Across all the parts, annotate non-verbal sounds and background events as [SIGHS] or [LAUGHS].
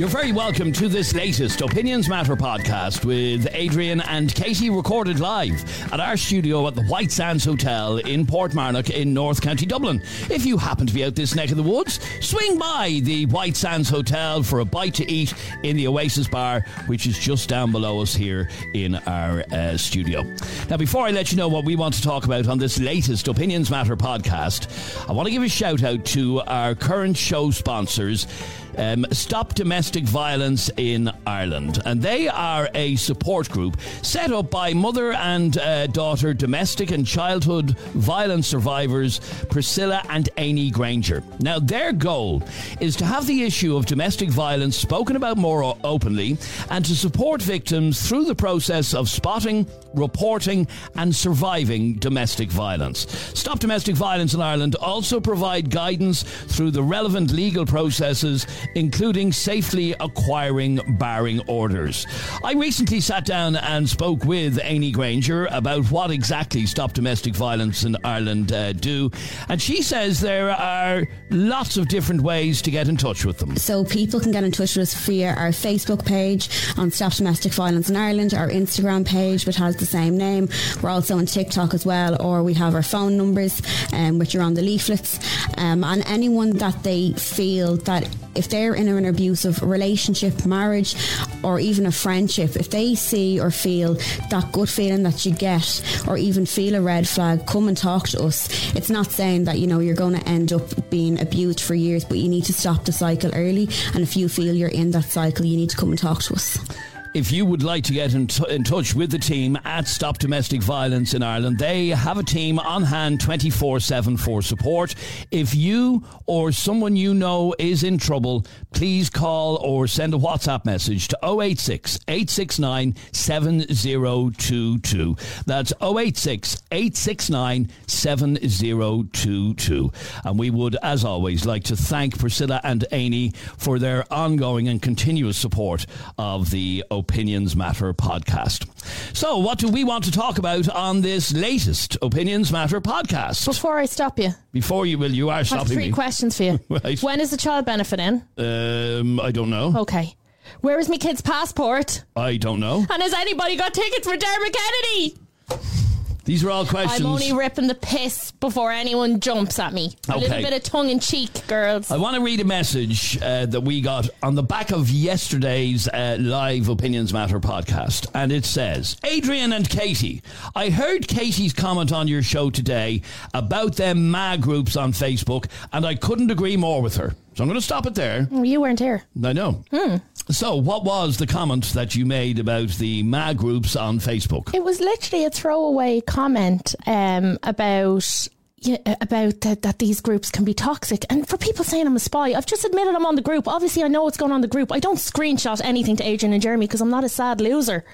You're very welcome to this latest Opinions Matter podcast with Adrian and Katie, recorded live at our studio at the White Sands Hotel in Portmarnock in North County Dublin. If you happen to be out this neck of the woods, swing by the White Sands Hotel for a bite to eat in the Oasis Bar, which is just down below us here in our uh, studio. Now, before I let you know what we want to talk about on this latest Opinions Matter podcast, I want to give a shout out to our current show sponsors. Um, Stop Domestic Violence in Ireland. And they are a support group set up by mother and uh, daughter domestic and childhood violence survivors Priscilla and Amy Granger. Now, their goal is to have the issue of domestic violence spoken about more openly and to support victims through the process of spotting, reporting, and surviving domestic violence. Stop Domestic Violence in Ireland also provide guidance through the relevant legal processes including safely acquiring barring orders. I recently sat down and spoke with Amy Granger about what exactly Stop Domestic Violence in Ireland uh, do, and she says there are lots of different ways to get in touch with them. So people can get in touch with us via our Facebook page on Stop Domestic Violence in Ireland, our Instagram page, which has the same name. We're also on TikTok as well, or we have our phone numbers, um, which are on the leaflets. Um, and anyone that they feel that if they're in an abusive relationship, marriage, or even a friendship, if they see or feel that good feeling that you get, or even feel a red flag, come and talk to us. It's not saying that you know you're going to end up being abused for years, but you need to stop the cycle early. And if you feel you're in that cycle, you need to come and talk to us. If you would like to get in, t- in touch with the team at Stop Domestic Violence in Ireland, they have a team on hand 24 7 for support. If you or someone you know is in trouble, please call or send a WhatsApp message to 086 869 7022. That's 086 869 7022. And we would, as always, like to thank Priscilla and Amy for their ongoing and continuous support of the Opinions Matter podcast. So, what do we want to talk about on this latest Opinions Matter podcast? Before I stop you, Before you will, you are I have stopping three me. questions for you. [LAUGHS] Right. When is the child benefit in? Um, I don't know. Okay. Where is my kid's passport? I don't know. And has anybody got tickets for Dermot Kennedy? These are all questions. I'm only ripping the piss before anyone jumps at me. A little bit of tongue in cheek, girls. I want to read a message uh, that we got on the back of yesterday's uh, live Opinions Matter podcast. And it says Adrian and Katie, I heard Katie's comment on your show today about them MA groups on Facebook, and I couldn't agree more with her. So I'm going to stop it there. Oh, you weren't here. I know. So, what was the comment that you made about the MA groups on Facebook? It was literally a throwaway comment um, about. Yeah, about that, that these groups can be toxic, and for people saying I'm a spy, I've just admitted I'm on the group. Obviously, I know what's going on in the group. I don't screenshot anything to Adrian and Jeremy because I'm not a sad loser.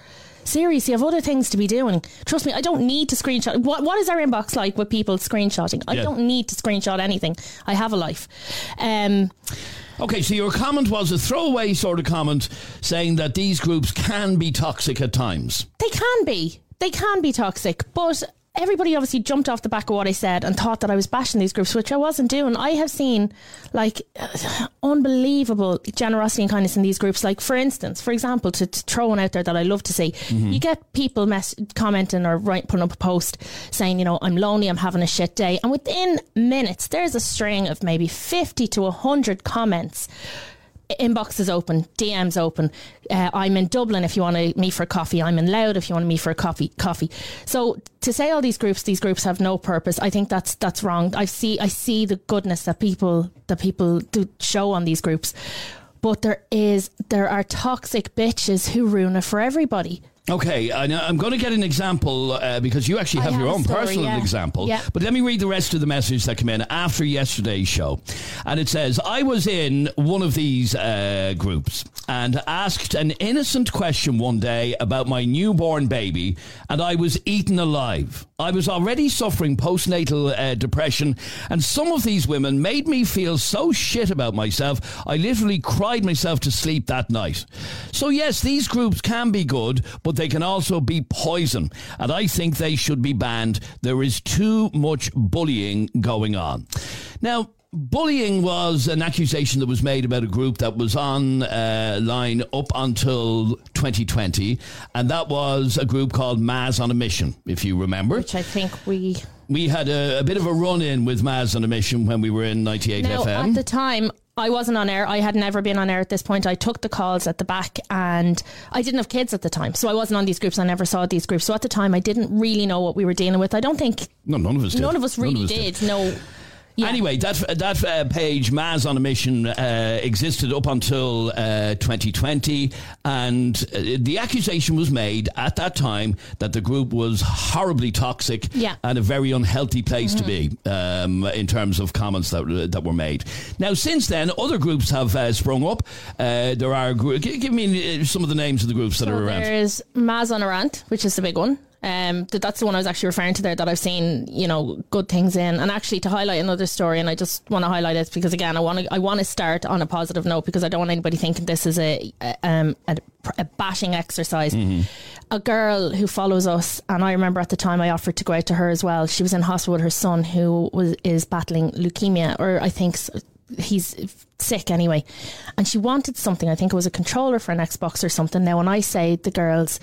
Seriously, I've other things to be doing. Trust me, I don't need to screenshot. What What is our inbox like with people screenshotting? I Yeah. don't need to screenshot anything. I have a life. Um, Okay, so your comment was a throwaway sort of comment saying that these groups can be toxic at times. They can be. They can be toxic, but everybody obviously jumped off the back of what I said and thought that I was bashing these groups, which I wasn't doing. I have seen like [SIGHS] unbelievable generosity and kindness in these groups. Like, for instance, for example, to, to throw one out there that I love to see, mm-hmm. you get people mess- commenting or write, putting up a post saying, you know, I'm lonely, I'm having a shit day. And within minutes, there's a string of maybe 50 to 100 comments inbox is open, DMs open. Uh, I'm in Dublin if you want to meet for a coffee. I'm in Louth if you want to meet for a coffee. Coffee. So to say all these groups, these groups have no purpose. I think that's that's wrong. I see I see the goodness that people that people do show on these groups, but there is there are toxic bitches who ruin it for everybody. Okay, I know, I'm going to get an example uh, because you actually have, have your own story, personal yeah. example. Yeah. But let me read the rest of the message that came in after yesterday's show. And it says, I was in one of these uh, groups and asked an innocent question one day about my newborn baby, and I was eaten alive. I was already suffering postnatal uh, depression, and some of these women made me feel so shit about myself, I literally cried myself to sleep that night. So, yes, these groups can be good, but but they can also be poison. And I think they should be banned. There is too much bullying going on. Now, bullying was an accusation that was made about a group that was on uh, line up until 2020, and that was a group called Mas on a Mission, if you remember. Which I think we. We had a, a bit of a run in with Mas on a Mission when we were in 98 Now, FM. at the time, I wasn't on air. I had never been on air at this point. I took the calls at the back and I didn't have kids at the time. So I wasn't on these groups. I never saw these groups. So at the time, I didn't really know what we were dealing with. I don't think no, none of us did. none of us really did. No. Yeah. Anyway, that that uh, page, Mas on a Mission, uh, existed up until uh, 2020, and uh, the accusation was made at that time that the group was horribly toxic Yeah. and a very unhealthy place to be um, in terms of comments that that were made. Now, since then, other groups have uh, sprung up. Uh, there are give me some of the names of the groups that So are around. There's Mas on a Rant, which is the big one. Um, th- that's the one I was actually referring to there that I've seen, you know, good things in. And actually, to highlight another story, and I just want to highlight it because again, I want to I want to start on a positive note because I don't want anybody thinking this is a a, um, a, a bashing exercise. A girl who follows us, and I remember at the time I offered to go out to her as well. She was in hospital with her son who was is battling leukemia, or I think. He's sick anyway, and she wanted something. I think it was a controller for an Xbox or something. Now, when I say the girls,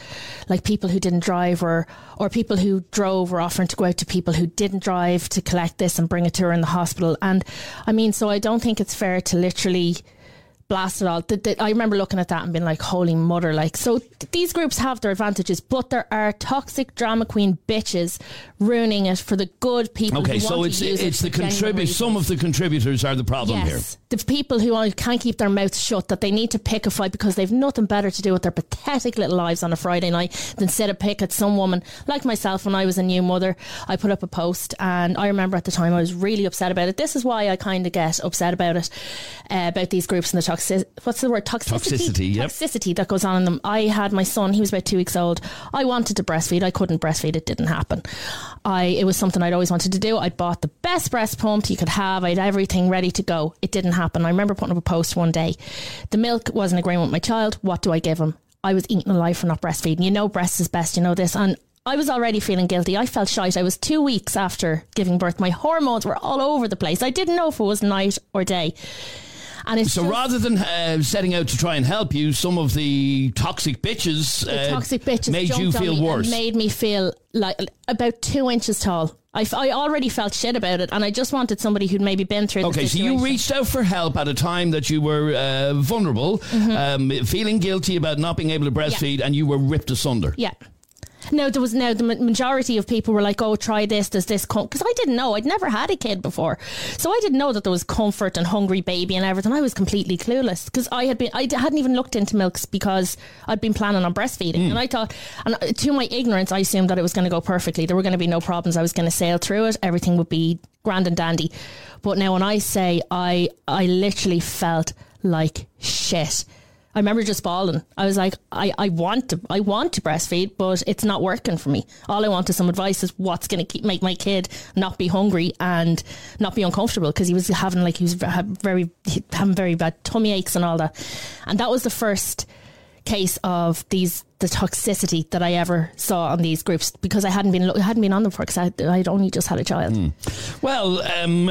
like people who didn't drive or or people who drove, were offering to go out to people who didn't drive to collect this and bring it to her in the hospital. And I mean, so I don't think it's fair to literally blast it all. The, the, I remember looking at that and being like, "Holy mother!" Like, so th- these groups have their advantages, but there are toxic drama queen bitches ruining it for the good people. Okay, who so want it's use it it's the contributors. Some of the contributors are the problem here. The people who can't keep their mouths shut, that they need to pick a fight because they've nothing better to do with their pathetic little lives on a Friday night than sit a pick at some woman like myself. When I was a new mother, I put up a post, and I remember at the time I was really upset about it. This is why I kind of get upset about it, uh, about these groups and the toxic. What's the word? Toxicity. Toxicity, yep. Toxicity that goes on in them. I had my son; he was about two weeks old. I wanted to breastfeed. I couldn't breastfeed. It didn't happen. I it was something I'd always wanted to do. I'd bought the best breast pump you could have. I had everything ready to go. It didn't happen. I remember putting up a post one day. The milk wasn't agreeing with my child. What do I give him? I was eating alive for not breastfeeding. You know, breast is best. You know this, and. I was already feeling guilty. I felt shite. I was two weeks after giving birth. My hormones were all over the place. I didn't know if it was night or day. And it's So just- rather than uh, setting out to try and help you, some of the toxic bitches, the uh, toxic bitches made you feel worse. made me feel like about two inches tall. I, f- I already felt shit about it, and I just wanted somebody who'd maybe been through. Okay, so you reached out for help at a time that you were uh, vulnerable, Mm-hmm. um, feeling guilty about not being able to breastfeed, and you were ripped asunder. Yeah. No, there was no. the majority of people were like, "Oh, try this. Does this come?" Because I didn't know. I'd never had a kid before, so I didn't know that there was comfort and hungry baby and everything. I was completely clueless because I had been. I hadn't even looked into milks because I'd been planning on breastfeeding, and I thought, and uh, to my ignorance, I assumed that it was going to go perfectly. There were going to be no problems. I was going to sail through it. Everything would be grand and dandy. But now, when I say I, I literally felt like shit. I remember just bawling. I was like, I, I want to, I want to breastfeed, but it's not working for me. All I want is some advice is what's going to keep make my kid not be hungry and not be uncomfortable because he was having like he was very having very bad tummy aches and all that, and that was the first case of these the toxicity that I ever saw on these groups because I hadn't been lo- hadn't been on them for because I'd only just had a child. Well, um,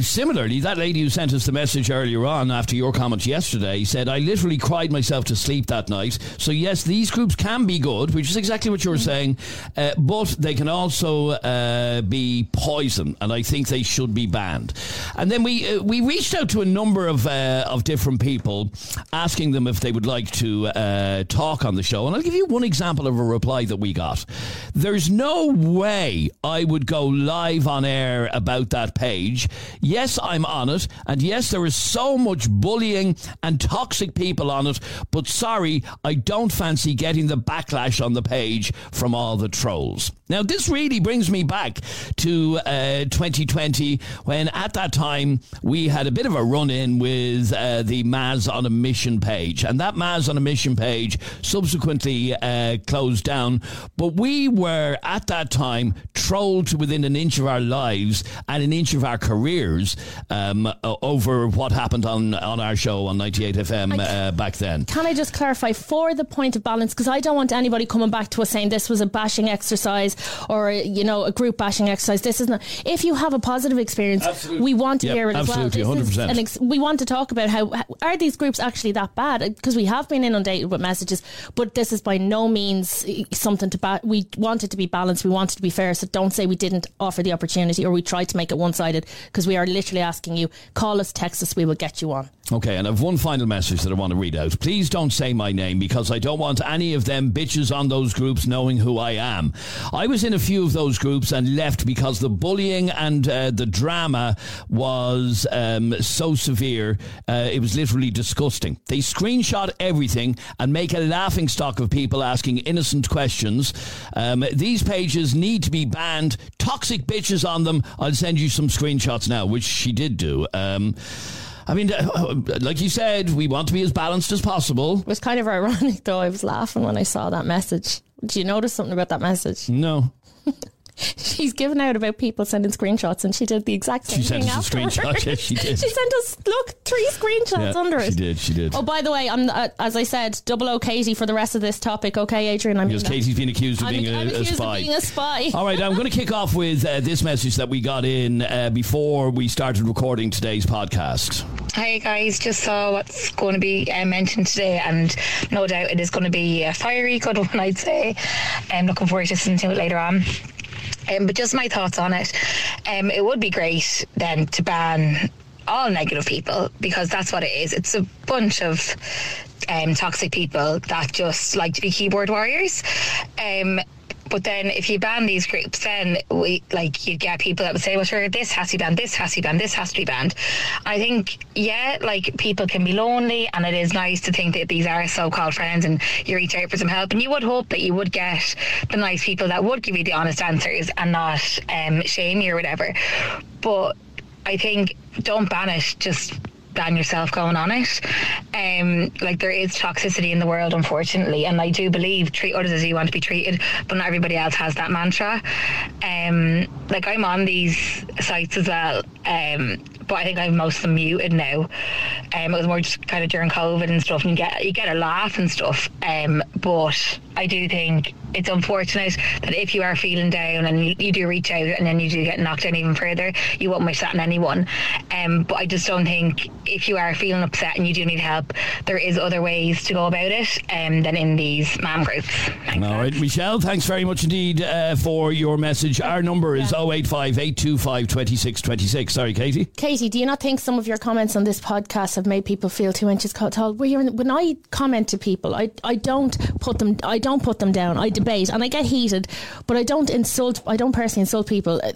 similarly, that lady who sent us the message earlier on after your comments yesterday said, I literally cried myself to sleep that night. So, yes, these groups can be good, which is exactly what you were saying, uh, but they can also uh, be poison, and I think they should be banned. And then we uh, we reached out to a number of, uh, of different people asking them if they would like to uh, talk on the show. And I'll give you one example of a reply that we got. There's no way I would go live on air about that page. Yes, I'm on it. And yes, there is so much bullying and toxic people on it. But sorry, I don't fancy getting the backlash on the page from all the trolls. Now, this really brings me back to uh, 2020 when at that time we had a bit of a run in with uh, the Mas on a Mission page. And that Mas on a Mission page subsequently uh, closed down. But we were at that time trolled to within an inch of our lives and an inch of our careers um, over what happened on, on our show on 98 FM uh, back then. Can I just clarify for the point of balance? Because I don't want anybody coming back to us saying this was a bashing exercise or, you know, a group bashing exercise. This is not. If you have a positive experience, Absolutely. we want to Yep, hear it as well. This is 100%. an ex- we want to talk about how, how are these groups actually that bad? Because we have been inundated with messages, but this is by no means eh, something to. Ba- we want it to be balanced. We want it to be fair. So don't say we didn't offer the opportunity or we tried to make it one sided. Because we are literally asking you, call us, text us, we will get you on. Okay, and I've one final message that I want to read out. Please don't say my name because I don't want any of them bitches on those groups knowing who I am. I was in a few of those groups and left because the bullying and uh, the drama was um, so severe. Uh, it was literally disgusting. They screenshot everything and make a laughing stock of people asking innocent questions. Um, these pages need to be banned. Toxic bitches on them. I'll send you some screenshots now, which she did do. Um, I mean, uh, like you said, we want to be as balanced as possible. It was kind of [LAUGHS] ironic though. I was laughing when I saw that message. Did you notice something about that message? No. [LAUGHS] [LAUGHS] She's given out about people sending screenshots, and she did the exact same She sent thing us a screenshot. Yes, she [LAUGHS] did. she sent us look three screenshots Yeah, under it. she did, she did. Oh, by the way, I'm uh, as I said, double O Katie for the rest of this topic. Okay, Adrian, I'm Because Katie's been accused of I'm, being a, I'm a spy. of being a spy. [LAUGHS] All right, I'm going to kick off with uh, this message that we got in uh, before we started recording today's podcast. Hi guys, just saw what's going to be uh, mentioned today, and no doubt it is going to be a fiery good one, I'd say. I'm looking forward to listening to it later on. Um, but just my thoughts on it. Um, it would be great then to ban all negative people because that's what it is. It's a bunch of um, toxic people that just like to be keyboard warriors. Um, but then if you ban these groups, then we like you get people that would say, "Well, sure, this has to be banned, this has to be banned, this has to be banned." I think, yeah, like people can be lonely, and it is nice to think that these are so-called friends, and you reach out for some help, and you would hope that you would get the nice people that would give you the honest answers and not um, shame you or whatever. But I think don't ban it. Just ban yourself going on it. Um, like there is toxicity in the world, unfortunately, and I do believe treat others as you want to be treated, but not everybody else has that mantra. Um, like I'm on these sites as well, um, but I think I'm most of them muted now. Um, it was more just kind of during COVID and stuff, and you get you get a laugh and stuff. Um, but I do think it's unfortunate that if you are feeling down and you, you do reach out and then you do get knocked down even further, you won't miss that on anyone. Um, but I just don't think if you are feeling upset and you do need help, there is other ways to go about it um, than in these mam groups. Thanks, All lads. right, Michelle, thanks very much indeed uh, for your message. Our number is 085 825 2626. Sorry, Katie. Katie, do you not think some of your comments on this podcast have made people feel two inches tall? When I comment to people, I, I don't put them I don't put them down. I debate and I get heated, but I don't insult. I don't personally insult people. [SIGHS]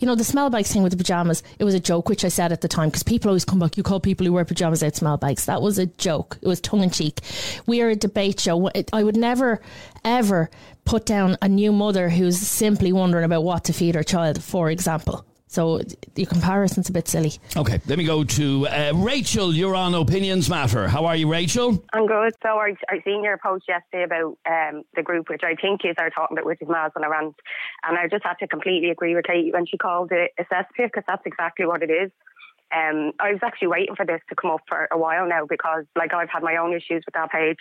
You know the smell bags thing with the pajamas. It was a joke, which I said at the time because people always come back. You call people who wear pajamas out smell bags. That was a joke. It was tongue in cheek. We are a debate show. I would never ever put down a new mother who's simply wondering about what to feed her child, for example. So your comparison's a bit silly. Okay, let me go to uh, Rachel. You're on Opinions Matter. How are you, Rachel? I'm good. So I, I seen your post yesterday about um, the group, which I think is are talking about, which is Mas on a rant. And I just had to completely agree with Kate when she called it a cesspit, because that's exactly what it is. Um, I was actually waiting for this to come up for a while now because, like, I've had my own issues with that page.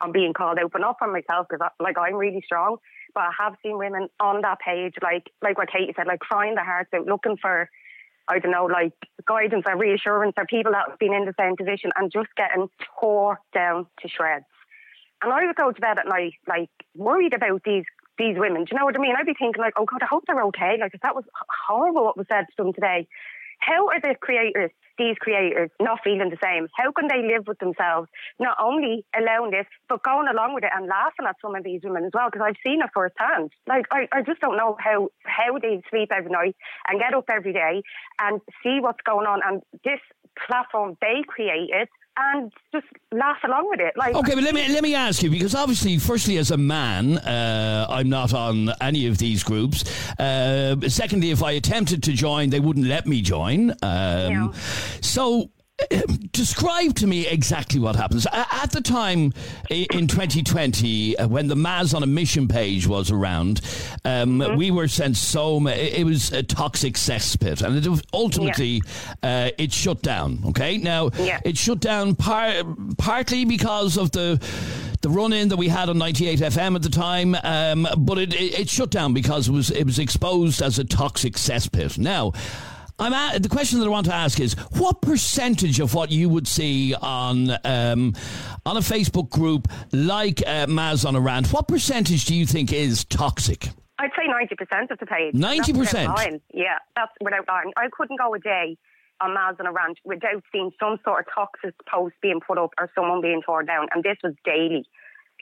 I'm being called out, but not for myself because, like, I'm really strong. But I have seen women on that page, like, like what Katie said, like, crying their hearts out, looking for I don't know, like guidance or reassurance or people that have been in the same position and just getting tore down to shreds. And I would go to bed at night, like worried about these these women. Do you know what I mean? I'd be thinking like, oh God, I hope they're okay. Like if that was horrible what was said to them today. How are the creators, these creators, not feeling the same? How can they live with themselves, not only allowing this, but going along with it and laughing at some of these women as well? Because I've seen it firsthand. Like I, I just don't know how how they sleep every night and get up every day and see what's going on. And this platform they created and just laugh along with it. Like Okay, but let me let me ask you because obviously, firstly, as a man, uh, I'm not on any of these groups. Uh, secondly, if I attempted to join, they wouldn't let me join. Um, Yeah. So. Describe to me exactly what happens. At the time in 2020, uh, when the Mas on a mission page was around, um, mm-hmm. we were sent so it was a toxic cesspit, and it ultimately yeah. uh, it shut down. Okay, now yeah. it shut down par- partly because of the the run in that we had on 98 FM at the time, um, but it, it, it shut down because it was it was exposed as a toxic cesspit. Now. I'm at, the question that I want to ask is what percentage of what you would see on um, on a Facebook group like uh, Mas on a rant, what percentage do you think is toxic? I'd say ninety percent of the page. Ninety percent. Yeah, that's without lying. I couldn't go a day on Mas on a rant without seeing some sort of toxic post being put up or someone being torn down, and this was daily.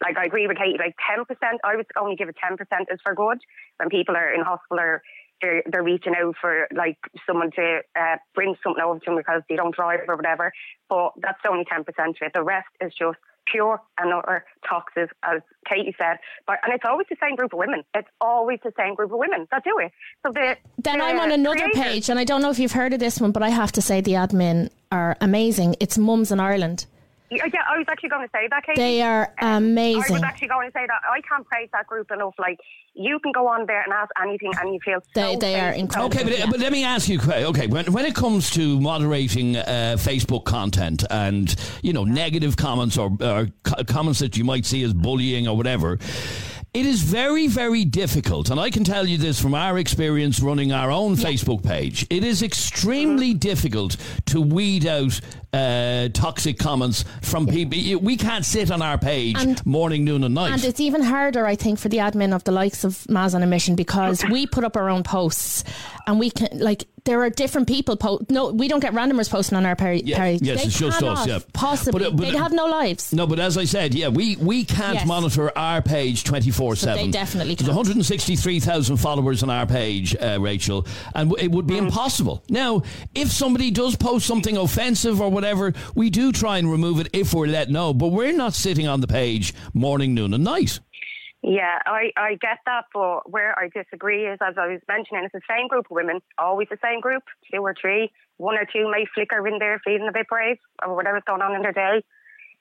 Like I agree with Katie, like ten percent. I would only give it ten percent is for good when people are in hospital or they're, they're reaching out for like someone to uh, bring something over to them because they don't drive or whatever. But that's only 10% of it. The rest is just pure and utter toxic, as Katie said. But and it's always the same group of women. It's always the same group of women that do it. So the then the I'm on another creators, page, and I don't know if you've heard of this one, but I have to say the admin are amazing. It's Mums in Ireland. Yeah, I was actually going to say that, Katie. They are amazing. I was actually going to say that. I can't praise that group enough. Like, you can go on there and ask anything and you feel they, so they are incredible. Okay, but, yeah. but let me ask you, okay, when, when it comes to moderating uh, Facebook content and, you know, negative comments or, or comments that you might see as bullying or whatever, it is very, very difficult, and I can tell you this from our experience running our own yeah. Facebook page. It is extremely mm-hmm. difficult to weed out uh, toxic comments from people. We can't sit on our page and, morning, noon, and night. And it's even harder, I think, for the admin of the likes of Mas on a Mission because we put up our own posts and we can, like, there are different people. Po- no, we don't get randomers posting on our page. Yeah, yes, they it's just us. Yeah, possibly. But, uh, but, they have no lives. No, but as I said, yeah, we we can't yes. monitor our page twenty four seven. They definitely. There's one hundred and sixty three thousand followers on our page, uh, Rachel, and it would be mm. impossible. Now, if somebody does post something offensive or whatever, we do try and remove it if we're let know. But we're not sitting on the page morning, noon, and night. Yeah, I, I get that, but where I disagree is, as I was mentioning, it's the same group of women, always the same group, two or three. One or two may flicker in there feeling a bit brave or whatever's going on in their day.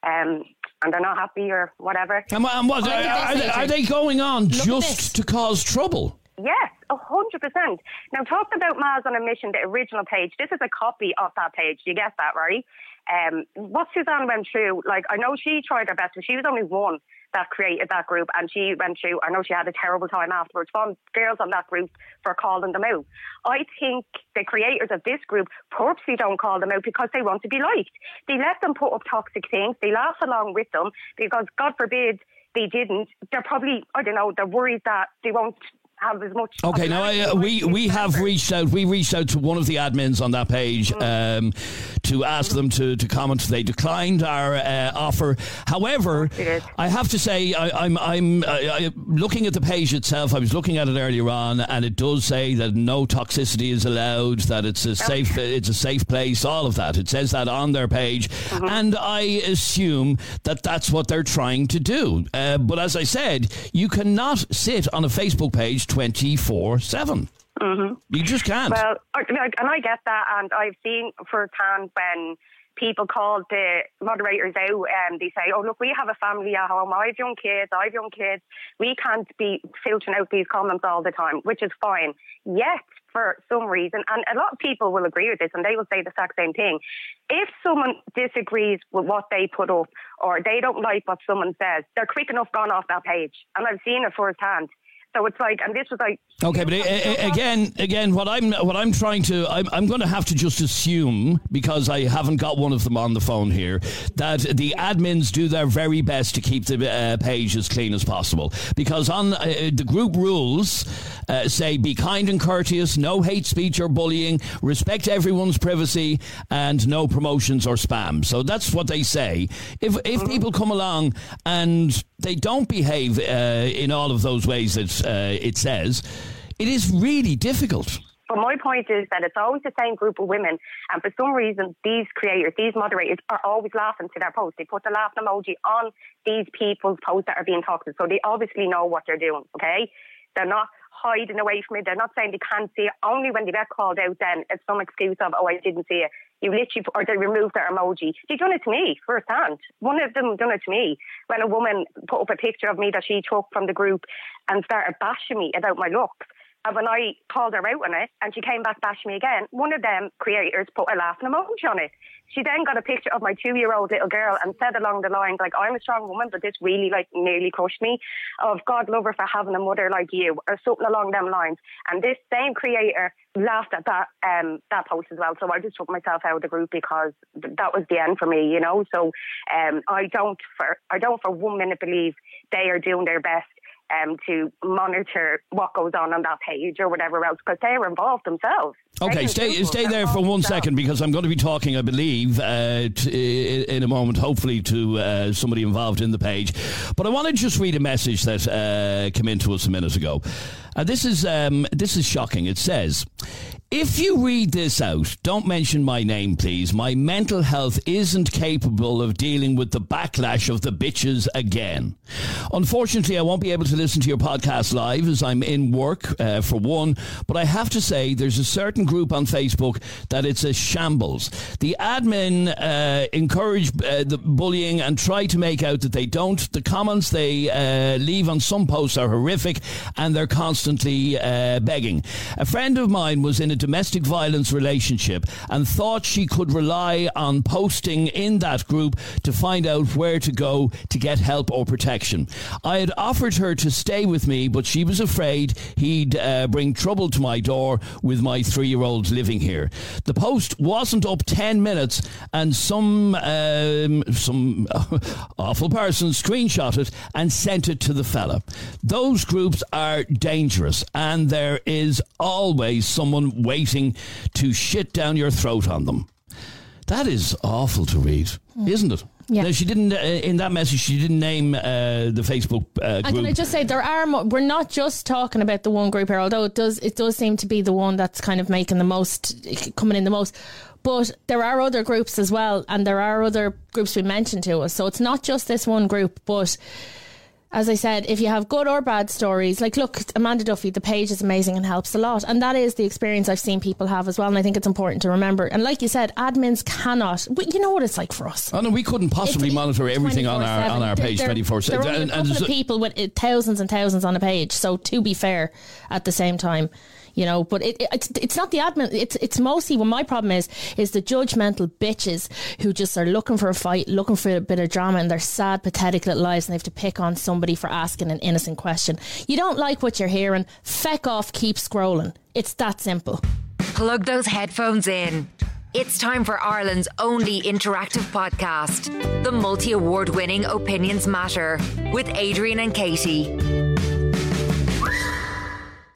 Um, and they're not happy or whatever. And, and what, are, are, they, are, they, going on Look just to cause trouble? Yes, a hundred percent. Now, talking about Mas on a Mission, the original page, this is a copy of that page. You get that, right? Um, what Suzanne went through, like, I know she tried her best, but she was only one that created that group and she went through I know she had a terrible time afterwards from girls on that group for calling them out. I think the creators of this group purposely don't call them out because they want to be liked. They let them put up toxic things, they laugh along with them because God forbid they didn't. They're probably I don't know, they're worried that they won't have as much. Okay, now I, uh, we we have reached out. We reached out to one of the admins on that page mm. um, to ask them to, to comment. They declined our uh, offer. However, I have to say I, am I'm, I'm uh, looking at the page itself. I was looking at it earlier on, and it does say that no toxicity is allowed. That it's a safe it's a safe place. All of that. It says that on their page, mm-hmm. and I assume that that's what they're trying to do. Uh, but as I said, you cannot sit on a Facebook page 24 7. Mm-hmm. You just can't. Well, and I get that, and I've seen firsthand when people call the moderators out and they say, "Oh, look, we have a family at home. I have young kids. I have young kids. We can't be filtering out these comments all the time," which is fine. Yet, for some reason, and a lot of people will agree with this, and they will say the exact same thing. If someone disagrees with what they put up, or they don't like what someone says, they're quick enough gone off that page, and I've seen it firsthand. So it's like, and this was like. Okay, but again, again, what I'm what I'm trying to, I'm, I'm going to have to just assume because I haven't got one of them on the phone here that the admins do their very best to keep the uh, page as clean as possible. Because on uh, the group rules uh, say, be kind and courteous, no hate speech or bullying, respect everyone's privacy, and no promotions or spam. So that's what they say. If if mm-hmm. people come along and they don't behave uh, in all of those ways that uh, it says, it is really difficult. But my point is that it's always the same group of women, and for some reason, these creators, these moderators, are always laughing to their posts. They put the laughing emoji on these people's posts that are being talked to, so they obviously know what they're doing. Okay, they're not hiding away from it. They're not saying they can't see it. Only when they get called out, then it's some excuse of, oh, I didn't see it. You literally, or they removed their emoji. They done it to me firsthand. One of them done it to me when a woman put up a picture of me that she took from the group and started bashing me about my looks. And when I called her out on it and she came back bashing me again, one of them creators put a laughing emoji on it. She then got a picture of my two year old little girl and said along the lines, like, I'm a strong woman, but this really like nearly crushed me. Of God love her for having a mother like you, or something along them lines. And this same creator laughed at that um that post as well. So I just took myself out of the group because that was the end for me, you know. So um I don't for I don't for one minute believe they are doing their best um, to monitor what goes on on that page or whatever else because they are involved themselves. Okay, stay stay there for one second because I'm going to be talking, I believe, uh, t- in a moment, hopefully to uh, somebody involved in the page. But I want to just read a message that uh, came in to us a minute ago. Uh, this is um, this is shocking. It says, "If you read this out, don't mention my name, please. My mental health isn't capable of dealing with the backlash of the bitches again. Unfortunately, I won't be able to listen to your podcast live as I'm in work uh, for one. But I have to say, there's a certain group on Facebook that it's a shambles. The admin uh, encourage uh, the bullying and try to make out that they don't. The comments they uh, leave on some posts are horrific, and they're constantly uh, begging. A friend of mine was in a domestic violence relationship and thought she could rely on posting in that group to find out where to go to get help or protection. I had offered her to stay with me, but she was afraid he'd uh, bring trouble to my door with my three year olds living here. The post wasn't up 10 minutes, and some, um, some [LAUGHS] awful person screenshot it and sent it to the fella. Those groups are dangerous, and there is always someone waiting to shit down your throat on them. That is awful to read, isn't it? Yeah. Now, she didn't, uh, in that message, she didn't name uh, the Facebook uh, And group. can I just say there are mo- we're not just talking about the one group here, although it does it does seem to be the one that's kind of making the most coming in the most. But there are other groups as well, and there are other groups we mentioned to us. So it's not just this one group, but as I said, if you have good or bad stories, like look, Amanda Duffy, the page is amazing and helps a lot. And that is the experience I've seen people have as well. And I think it's important to remember. And like you said, admins cannot, we- you know what it's like for us. Oh no, we couldn't possibly monitor everything on our on our page there- twenty four There are a couple of people with thousands and thousands on a page. So to be fair, at the same time, you know, but it, it, it's it's not the admin. It's it's mostly what my problem is is the judgmental bitches who just are looking for a fight, looking for a bit of drama, and they're sad, pathetic little lives, and they have to pick on somebody for asking an innocent question. You don't like what you're hearing? Feck off, keep scrolling. It's that simple. Plug those headphones in. It's time for Ireland's only interactive podcast, the multi award winning Opinions Matter with Adrian and Katie.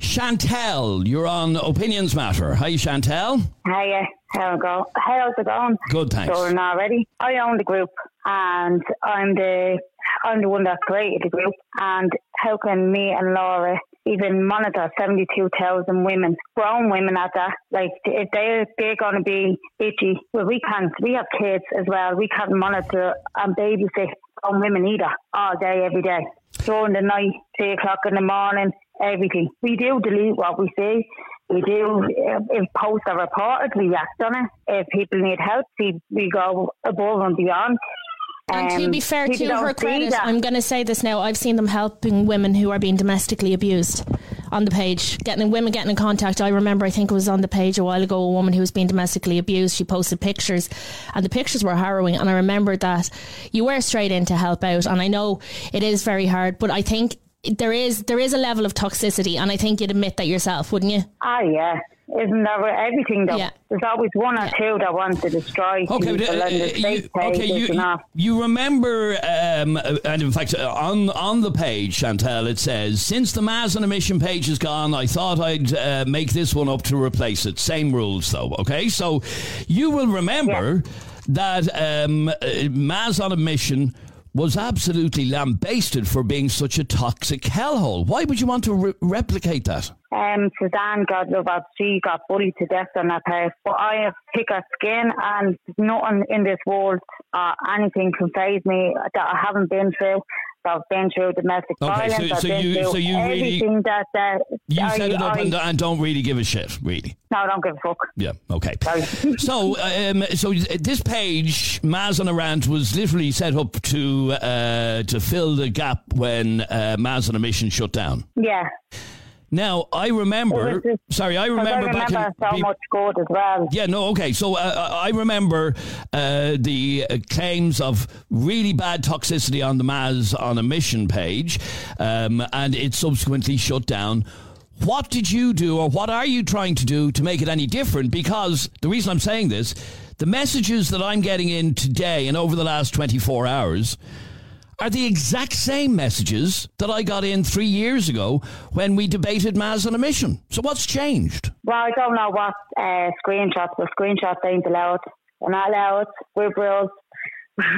Chantelle, you're on Opinions Matter. Hi, Chantelle. Hiya, how it go? How's it going? Good, thanks. Going already. I own the group, and I'm the I'm the one that created the group. And how can me and Laura even monitor seventy two thousand women, grown women at that? Like if they they're going to be bitchy, well we can't. We have kids as well. We can't monitor and babysit grown women either all day every day. During the night, three o'clock in the morning, everything. We do delete what we see. We do, uh, if posts are reported, we act on it. If people need help, we, we go above and beyond. And to Um, be fair to her credit. I'm going to say this now. I've seen them helping women who are being domestically abused on the page, getting women getting in contact. I remember, I think it was on the page a while ago, a woman who was being domestically abused. She posted pictures, and the pictures were harrowing. And I remember that you were straight in to help out. And I know it is very hard, but I think there is there is a level of toxicity, and I think you'd admit that yourself, wouldn't you? Ah, yeah. Isn't that everything though? Yeah. There's always one or two that want to destroy Okay, people uh, and you, okay, you, you remember, um, uh, and in fact, uh, on on the page, Chantelle, it says, "Since the Mas on a Mission page is gone, I thought I'd uh, make this one up to replace it. Same rules, though. Okay, so you will remember that um, uh, on a Mission." Was absolutely lambasted for being such a toxic hellhole. Why would you want to re- replicate that? Um, Suzanne, God love her, she got bullied to death on that house. But I have thicker skin and nothing in this world or anything can phase me that I haven't been through. I've been through domestic Okay, so- violence. I've so you- so you really- that uh, You I, set it up I, and, and don't really give a shit, really. no, I don't give a fuck. Yeah. Okay. [LAUGHS] So, um, so this page, Mas on a rant, was literally set up to uh, to fill the gap when uh, Mas on a mission shut down. Yeah. Now, I remember. Just- sorry, I remember, I back remember in. so much good as well. yeah, no, okay. So uh, I remember uh, the uh, claims of really bad toxicity on the Mas on a mission page, um, and it subsequently shut down. What did you do, or what are you trying to do to make it any different? Because the reason I'm saying this, the messages that I'm getting in today and over the last 24 hours are the exact same messages that I got in three years ago when we debated Mas on a mission. So what's changed? Well, I don't know what uh, screenshots, but screenshots ain't allowed. They're not allowed. Group rules. [LAUGHS]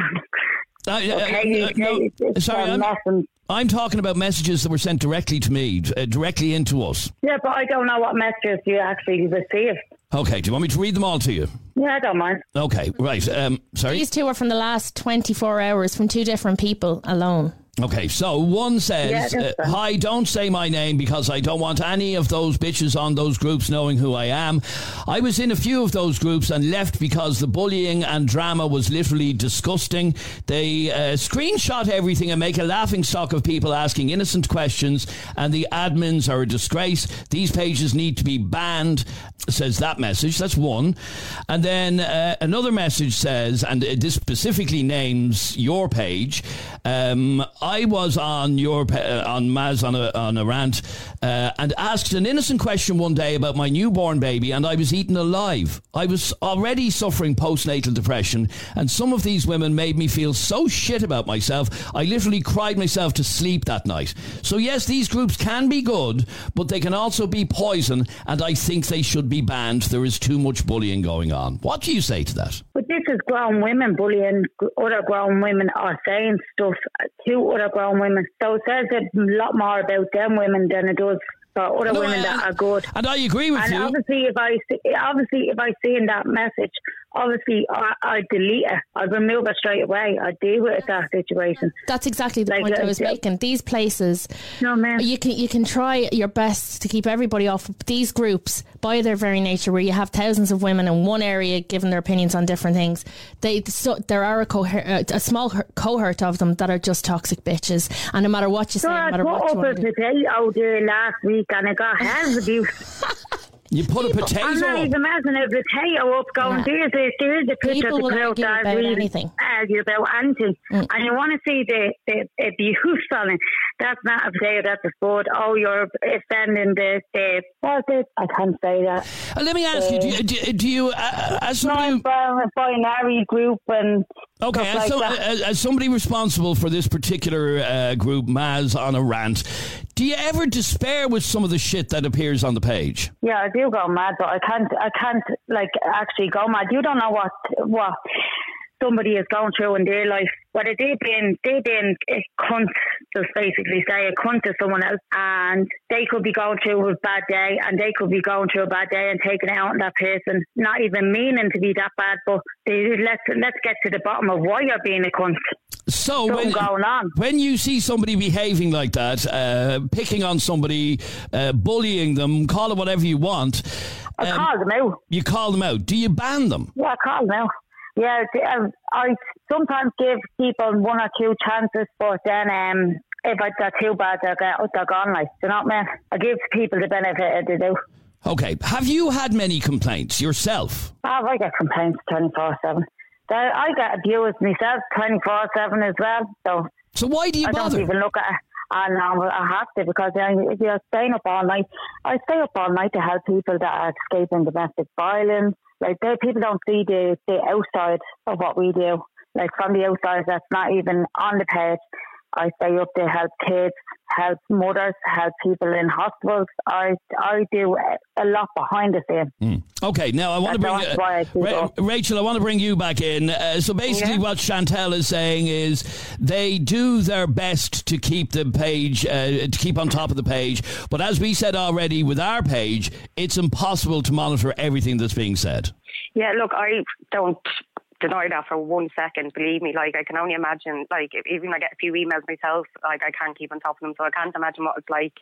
Uh, okay, uh, no, sorry, I'm, I'm talking about messages that were sent directly to me, uh, directly into us. yeah, but I don't know what messages you actually received. Okay, do you want me to read them all to you? Yeah, I don't mind. Okay, right. Um, sorry. These two are from the last 24 hours from two different people alone. Okay, so one Yeah, says, that's uh. Hi, don't say my name because I don't want any of those bitches on those groups knowing who I am. I was in a few of those groups and left because the bullying and drama was literally disgusting. They uh, screenshot everything and make a laughing stock of people asking innocent questions, and the admins are a disgrace. These pages need to be banned, says that message. That's one. And then uh, another message says, and uh, this specifically names your page. Um, I was on your uh, on Mas on a on a rant uh, and asked an innocent question one day about my newborn baby, and I was eaten alive. I was already suffering postnatal depression, and some of these women made me feel so shit about myself. I literally cried myself to sleep that night. So yes, these groups can be good, but they can also be poison, and I think they should be banned. There is too much bullying going on. What do you say to that? But this is grown women bullying other grown women or saying stuff to other grown women. So it says a lot more about them women than it does for other No, women that are good. And I agree with And you. obviously, if I see, obviously if I see in that message, obviously I, I delete it. I remove it straight away. I deal with that situation. That's exactly the Like, point I uh, was making. These places, No man. you can you can try your best to keep everybody off. These groups, by their very nature, where you have thousands of women in one area giving their opinions on different things, they so there are a, cohort, uh, a small cohort of them that are just toxic bitches. And no matter what you say, no matter what you want to do, potato there last week and I got hell abuse. [LAUGHS] You put a I'm potato not up. even messing a potato up going, Yeah. there's, a, there's a picture People to will prove argue that about really anything. Mm. argue about anything. And you want to see the, the abuse on it. That's not a potato, that's a sport. Oh, you're offending the, the what's it? I can't say that. Uh, let me ask you: Do you, do, do you uh, as somebody, Non-binary group and okay, as, like so, as, as somebody responsible for this particular uh, group, Mas on a rant, do you ever despair with some of the shit that appears on the page? Yeah, I do go mad, but I can't. I can't like actually go mad. You don't know what what somebody is going through in their life. Whether they've been they've been a cunt, just basically say a cunt to someone else, and they could be going through a bad day, and they could be going through a bad day and taking it out on that person, not even meaning to be that bad, but they, let's let's get to the bottom of why you're being a cunt. So Something when, going on. when you see somebody behaving like that, uh, picking on somebody, uh, bullying them, call it whatever you want, I um, call them out. you call them out. Do you ban them? Yeah, I call them out. Yeah, um, I sometimes give people one or two chances, but then um, if I, they're too bad, they're, go- they're gone. Like, do you know what I mean? I give people the benefit of the doubt. Okay. Have you had many complaints yourself? Oh, I get complaints 24 7. I get abused myself 24 7 as well. So So why do you I bother? I don't even look at it. And um, I have to because if you're staying up all night, I stay up all night to help people that are escaping domestic violence. Like they, people don't see the, the outside of what we do. Like from the outside, that's not even on the page. I stay up to help kids, help mothers, help people in hospitals. I I do a lot behind the scenes. Okay, now I want to bring That's why I keep Ra-. Rachel. I want to bring you back in. Uh, so basically, Yeah. what Chantelle is saying is they do their best to keep the page, uh, to keep on top of the page. But as we said already, with our page, it's impossible to monitor everything that's being said. Yeah, look, I don't deny that for one second. Believe me, like I can only imagine. Like even I get a few emails myself, like I can't keep on top of them, so I can't imagine what it's like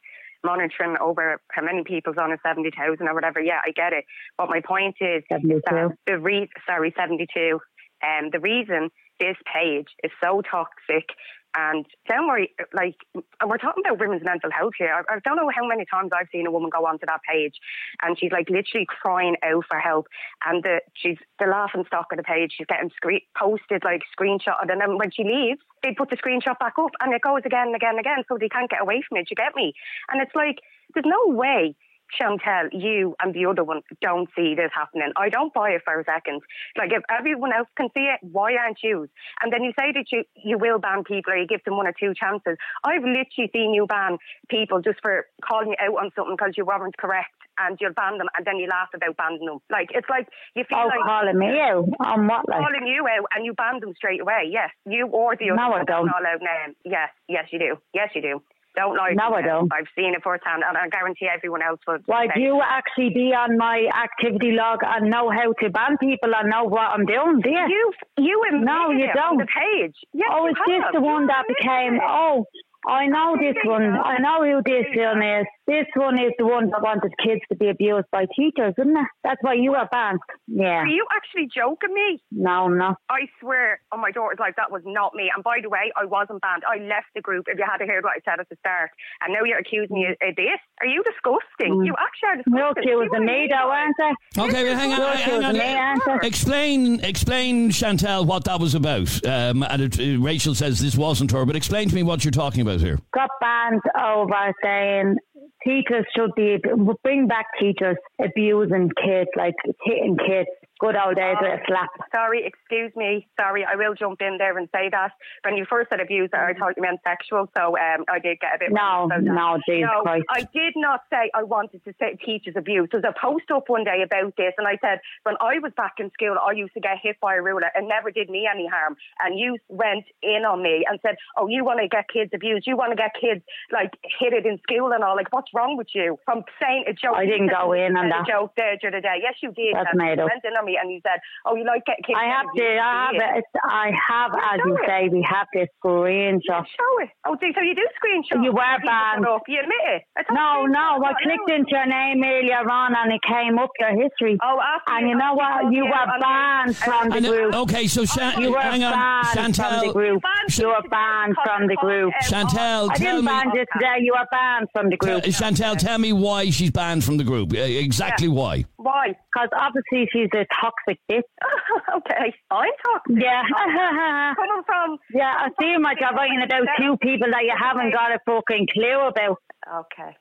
monitoring over how many people's on a seventy thousand or whatever. Yeah, I get it. But my point is 72. that the re- sorry seventy two. Um, the reason this page is so toxic and don't worry, like and we're talking about women's mental health here. I, I don't know how many times I've seen a woman go onto that page and she's like literally crying out for help, and the she's the laughing stock of the page. She's getting screen posted like screenshot, and then when she leaves, they put the screenshot back up, and it goes again and again and again, so they can't get away from it. You get me? And it's like there's no way. Chantelle, you and the other one don't see this happening. I don't buy it for a second. Like if everyone else can see it, why aren't you? And then you say that you you will ban people or you give them one or two chances. I've literally seen you ban people just for calling you out on something because you weren't correct, and you'll ban them, and then you laugh about banning them. Like it's like you feel Oh, like calling me out on what? Like, calling you out and you ban them straight away. Yes, you or the other No, I don't. Not allowed name. Yes, yes, you do. Yes, you do. Don't lie. to No, I don't. I've seen it firsthand, and I guarantee everyone else will. why do you actually be on my activity log and know how to ban people and know what I'm doing? Do you? You, you No, you on the page. Yes, oh, is this the one that became? it. Oh, I know this one. I know who this one is. This one is the one that wanted kids to be abused by teachers, isn't it? That's why you were banned. Yeah. Are you actually joking me? No, no. I swear on my daughter's life that was not me. And by the way, I wasn't banned. I left the group. If you had to hear what I said at the start, and now you're accusing me of this. Are you disgusting? You actually are disgusting. You're accusing You me, and though, aren't they? Okay, well, hang on, You're hang on. accusing me, aren't? Explain, explain, Chantelle, what that was about. Um, and it, uh, Rachel says this wasn't her, but explain to me what you're talking about here. got banned oh, over saying teachers should be bring back teachers abusing kids, like hitting kids. Good old days with a slap. Sorry, excuse me. Sorry, I will jump in there and say that. When you first said abuse, I thought you meant sexual, so um, I did get a bit. No, no, Jesus no, Christ. I did not say I wanted to say teachers abuse. There was a post up one day about this, and I said when I was back in school, I used to get hit by a ruler. and never did me any harm, and you went in on me and said, "Oh, you want to get kids abused? You want to get kids like hit it in school and all? Like, what's wrong with you?" From saying a joke, I didn't go in on said a joke there the other day. Yes, you did. That's made up. Went in on me and you said, "Oh, you like getting kids." I have to. I have Yeah. it. I have, as you it. say, we have this screenshot. Show it. Oh, so so you do screenshot. You were banned. Up. You admit it. No, no. I clicked into your name earlier on, and it came up your history. Oh, after And you know what? You were banned from the group. okay, so Shan- You were hang on, banned from the Chantelle. group. You were banned from the group. Chantelle, I tell didn't me. ban you today. You were banned from the group. Chantelle, tell me why she's banned from the group. Uh, exactly why. Why? Because obviously she's a toxic bitch. [LAUGHS] okay, I'm talking. Yeah. [LAUGHS] Coming from. yeah, I see my job writing about two people that you haven't got a fucking clue about. Okay.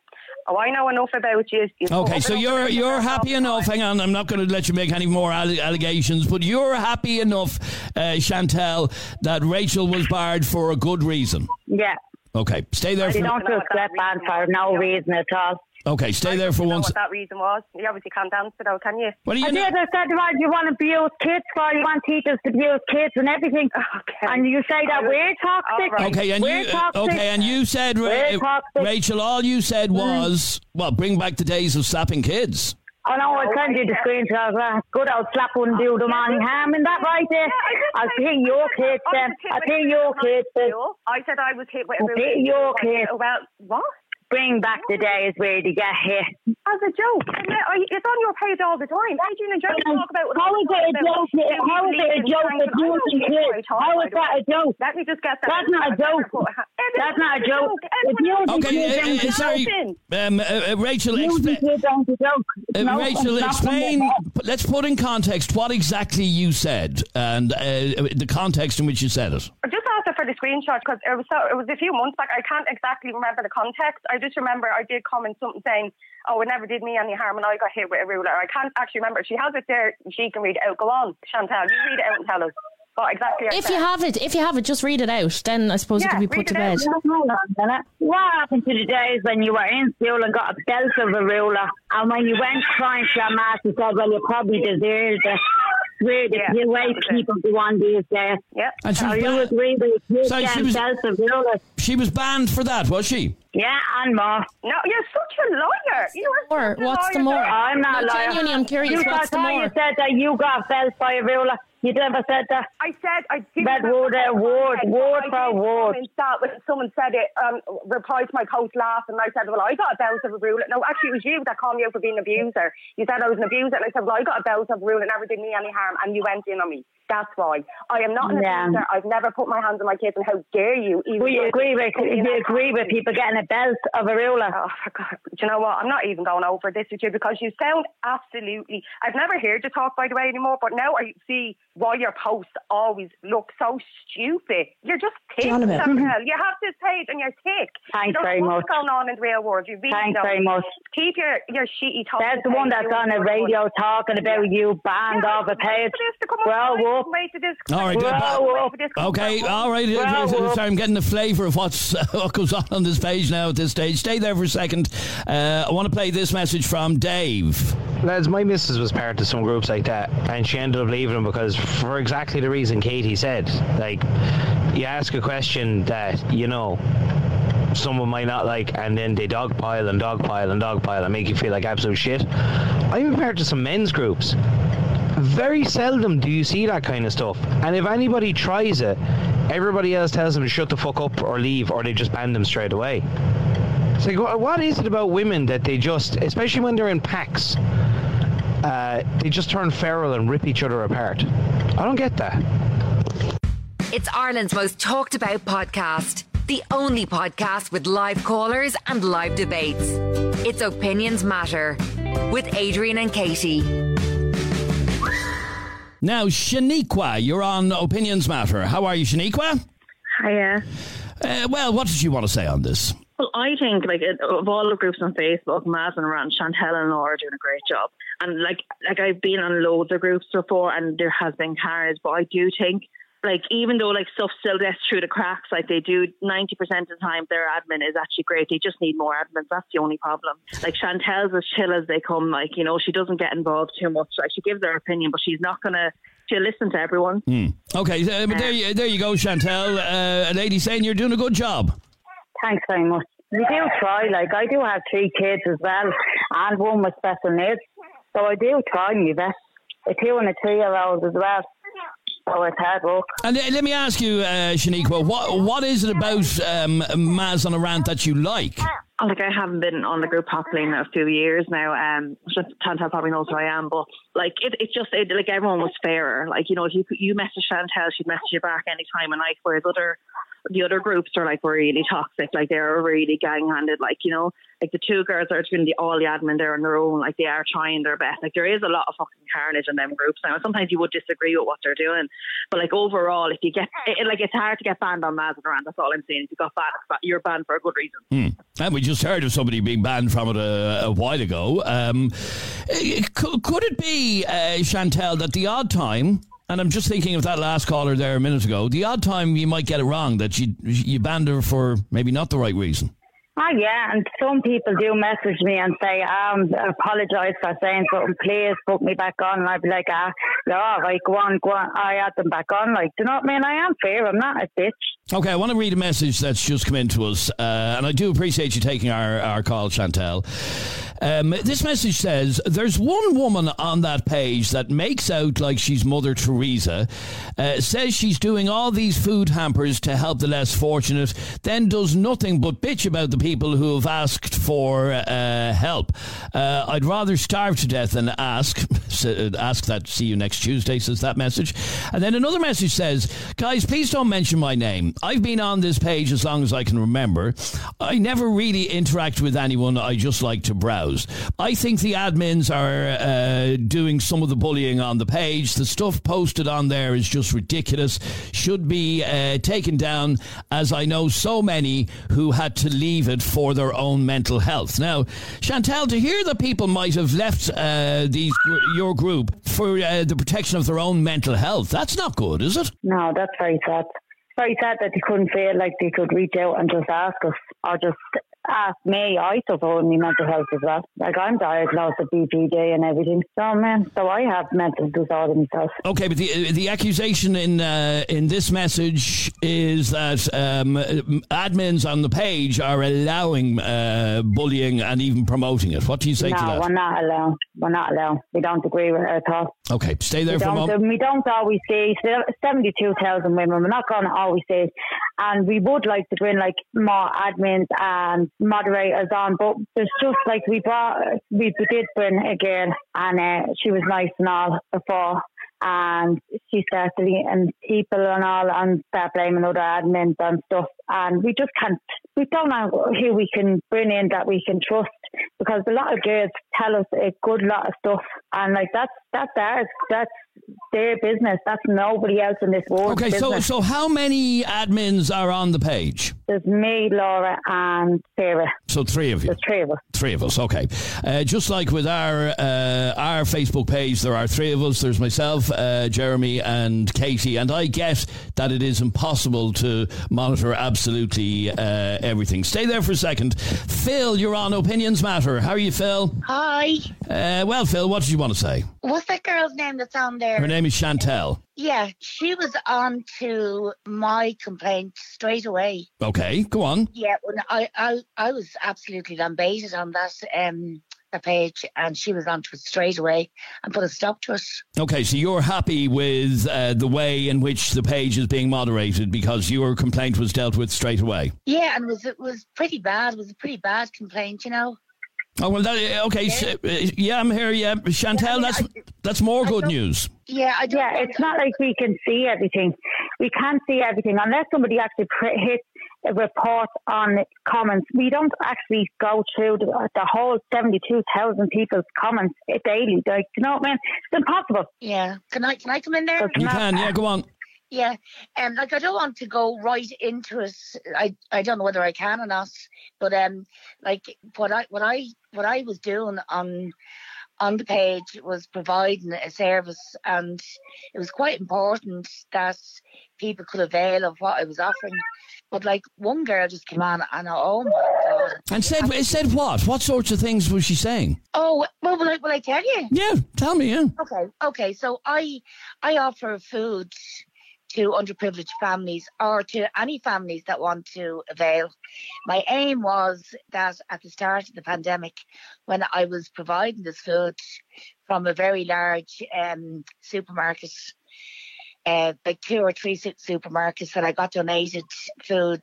Oh, I know enough about you. You Okay, so you're you're happy enough. time. Hang on, I'm not going to let you make any more alle- allegations, but you're happy enough, uh, Chantelle, that Rachel was barred for a good reason. Yeah. Okay, stay there They for don't know feel what that banned for no reason at all. Okay, stay there for You know once. what that reason was? You obviously can't answer though, can you? What do I you did. I said, right, you want to abuse kids for, you want teachers to abuse kids and everything. [LAUGHS] Okay. And you say that All we're toxic. All right. Okay, and We're you uh, toxic. okay, and you said, Ra- We're uh, toxic. Rachel, all you said was, well, bring back the days of slapping kids. Oh no, I'll send you the screenshot. Uh, good old slap wouldn't do them any harm in that right there. I'll pay your kids then. I'll pay your kids then. I said I was hit with a I'll pay your kids. Well, what? Bring back the days where they get hit. As a joke. I mean, I- It's on your page all the time. Adrian and Joe talk about it. How all is it a joke? about How is it a joke Franklin. I don't abusing care what I kids? talk How about that a joke? Let me just get that. That's not a joke. That's not a joke. If you Everyone else Okay, is doing sorry, something. um, uh, uh, Rachel, Using expla- kids aren't a joke. uh, Rachel, explain. Let's put in context what exactly you said and uh, the context in which you said it. I just asked her for the screenshot because it was it was a few months back. I can't exactly remember the context. I just remember I did comment something saying, "Oh, it never did me any harm," and I got hit with a ruler. I can't actually remember. She has it there. She can read it out. Go on, Chantelle. You read it out and tell us what exactly. I If said. you have it, if you have it, just read it out. Then I suppose it can be put to bed. Hold on a minute. What happened to the days when you were in school and got a belt of a ruler, and when you went crying to your math, you said, "Well, you probably deserved it." Where the Yeah, the way that was it. people do on these days. yeah. And she So was, you ban- agree with you Sorry, she was- of she was banned for that, was she? Yeah, and more. No, you're such a liar. You are More. such a What's the more? I'm not No, a liar. genuinely, I'm curious, You what's got the more? you said that you got belts by a ruler. You never said that. I said I did. That word, uh, word, word for word. That when someone said it, um, replied to my post last, and I said, "Well, I got a belt of a rule." No, actually, it was you that called me out for being an abuser. You said I was an abuser, and I said, "Well, I got a belt of a rule. It never did me any harm," and you went in on me. That's why I am not an Yeah. abuser. I've never put my hands on my kids, and how dare you? Even We though agree with you agree with people getting a belt of a ruler. Oh, for God. Do you know what? I'm not even going over this with you because you sound absolutely. I've never heard you talk, by the way, anymore, but now I see why your posts always look so stupid. You're just thick, John a bit. You have this page and you're thick. Thanks you don't very know much. what's going on in the real world. You really Thanks don't. very much. Keep your, your shitty talk. That's the one that's on the radio talking about you banned off a page. Grow up. Wait for this. All right, Grow up. Wait for this. Okay, all right. Well, well- Sorry, I'm getting the flavour of what's [LAUGHS] what goes on on this page now at this stage. Stay there for a second. Uh, I want to play this message from Dave. Lads, my missus was part of some groups like that, and she ended up leaving them because, for exactly the reason Katie said, like, you ask a question that you know someone might not like, and then they dogpile and dogpile and dogpile and make you feel like absolute shit. I'm part of some men's groups. Very seldom do you see that kind of stuff, and if anybody tries it, everybody else tells them to shut the fuck up or leave, or they just ban them straight away. It's like, what is it about women that they just, especially when they're in packs, uh, they just turn feral and rip each other apart? I don't get that. It's Ireland's most talked about podcast. The only podcast with live callers and live debates. It's Opinions Matter with Adrian and Katie. Now, Shaniqua, you're on Opinions Matter. How are you, Shaniqua? Hiya. Uh, well, what did you want to say on this? Well, I think like of all the groups on Facebook, Mas and Rand, Chantelle and Laura are doing a great job. And like like I've been on loads of groups before, and there has been carnage. But I do think like even though like stuff still gets through the cracks, like they do ninety percent of the time, their admin is actually great. They just need more admins. That's the only problem. Like Chantelle's as chill as they come. Like you know, she doesn't get involved too much. Like she gives her opinion, but she's not gonna. She'll listen to everyone. Okay, uh, but there, you, there you go, Chantelle. Uh, a lady saying you're doing a good job. Thanks very much. We do try, like I do have three kids as well, and one with special needs. So I do try my best. A two and a three year old as well. So it's hard work. And uh, let me ask you, uh, Shaniqua, what what is it about um, Mas on a rant that you like? Oh, Like I haven't been on the group properly in a few years now. Um, Chantelle probably knows who I am, but like it, it's just it, like everyone was fairer. Like you know, if you you message Chantelle, she'd message you back any time of night. Whereas other the other groups are like really toxic. Like they're really gang handed. Like you know, like the two girls are doing the all the admin there on their own. Like they are trying their best. Like there is a lot of fucking carnage in them groups now. Sometimes you would disagree with what they're doing, but like overall, if you get it, like it's hard to get banned on Mas. That's all I'm saying. If you got banned, you're banned for a good reason. And we just heard of somebody being banned from it a, a while ago. Um, eh, could, could it be, uh, Chantelle, that the odd time, and I'm just thinking of that last caller there a minute ago, the odd time you might get it wrong, that you, you banned her for maybe not the right reason? Ah, yeah, and some people do message me and say, um, apologise for saying something, please put me back on. And I'd be like, ah, yeah, all right, go on, go on. I had them back on. Like, do you know what I mean? I am fair. I'm not a bitch. Okay, I want to read a message that's just come in to us, uh, and I do appreciate you taking our, our call, Chantelle. Um, this message says There's one woman on that page that makes out like she's Mother Teresa, uh, says she's doing all these food hampers to help the less fortunate, then does nothing but bitch about the people who have asked for uh, help. Uh, I'd rather starve to death than ask. [LAUGHS] ask that, see you next Tuesday, says that message. And then another message says, Guys, please don't mention my name. I've been on this page as long as I can remember. I never really interact with anyone, I just like to browse. I think the admins are uh, doing some of the bullying on the page. The stuff posted on there is just ridiculous. Should be uh, taken down, as I know so many who had to leave it for their own mental health. Now, Chantelle, to hear that people might have left uh, these your group for uh, the protection of their own mental health, that's not good, is it? No, that's very sad. Very sad that they couldn't feel like they could reach out and just ask us or just ask me. I suffer with my mental health as well. Like I'm diagnosed with BPD and everything. So man, so I have mental disorder myself. Okay, but the the accusation in uh, in this message is that um, admins on the page are allowing uh, bullying and even promoting it. What do you say to that? no, we're not allowed. We're not allowed. We don't agree with her at all. Okay, stay there we for a moment. We don't always see 72,000 women. We're not going to always see. And we would like to bring like more admins and moderators on, but there's just like we brought, we, we did bring a girl and uh, she was nice and all before. And she started and people and all and start blaming other admins and stuff. And we just can't, we don't know who we can bring in that we can trust because a lot of girls tell us a good lot of stuff. And like that's, that's ours. That's their business. That's nobody else in this world. Okay, so business. so how many admins are on the page? There's me, Laura, and Sarah. So three of you. There's three of us. Three of us, okay. Uh, just like with our uh, our Facebook page, there are three of us. There's myself, uh, Jeremy, and Katie. And I guess that it is impossible to monitor absolutely uh, everything. Stay there for a second. Phil, you're on Opinions Matter. How are you, Phil? Hi. Uh, well, Phil, what did you want to say? What's that girl's name that's on there? Her name is Chantelle. Yeah, she was on to my complaint straight away. Okay, go on. Yeah, when I, I, I was absolutely lambasted on that um that page, and she was onto it straight away and put a stop to it. Okay, so you're happy with uh, the way in which the page is being moderated because your complaint was dealt with straight away. Yeah, and it was it was pretty bad. It was a pretty bad complaint, you know. Oh well, that, okay. so, uh, yeah, I'm here. Yeah, Chantelle, that's that's more good news. Yeah, I yeah. It's not like we can see everything. We can't see everything unless somebody actually pr- hits a report on comments. We don't actually go through the, the whole seventy-two thousand people's comments daily. Like, you know what I mean? It's impossible. Yeah. Can I can I come in there? You can. Yeah, go on. Yeah, um, like I don't want to go right into it. I I don't know whether I can or not, but um, like what I what I what I was doing on on the page was providing a service, and it was quite important that people could avail of what I was offering. But like one girl just came on, and oh my god! And said it said what? What sorts of things was she saying? Oh well, will I, will I tell you? Yeah, tell me. Yeah. Okay, okay. So I I offer food to underprivileged families or to any families that want to avail. My aim was that at the start of the pandemic, when I was providing this food from a very large um, supermarket, uh, like two or three supermarkets, that I got donated food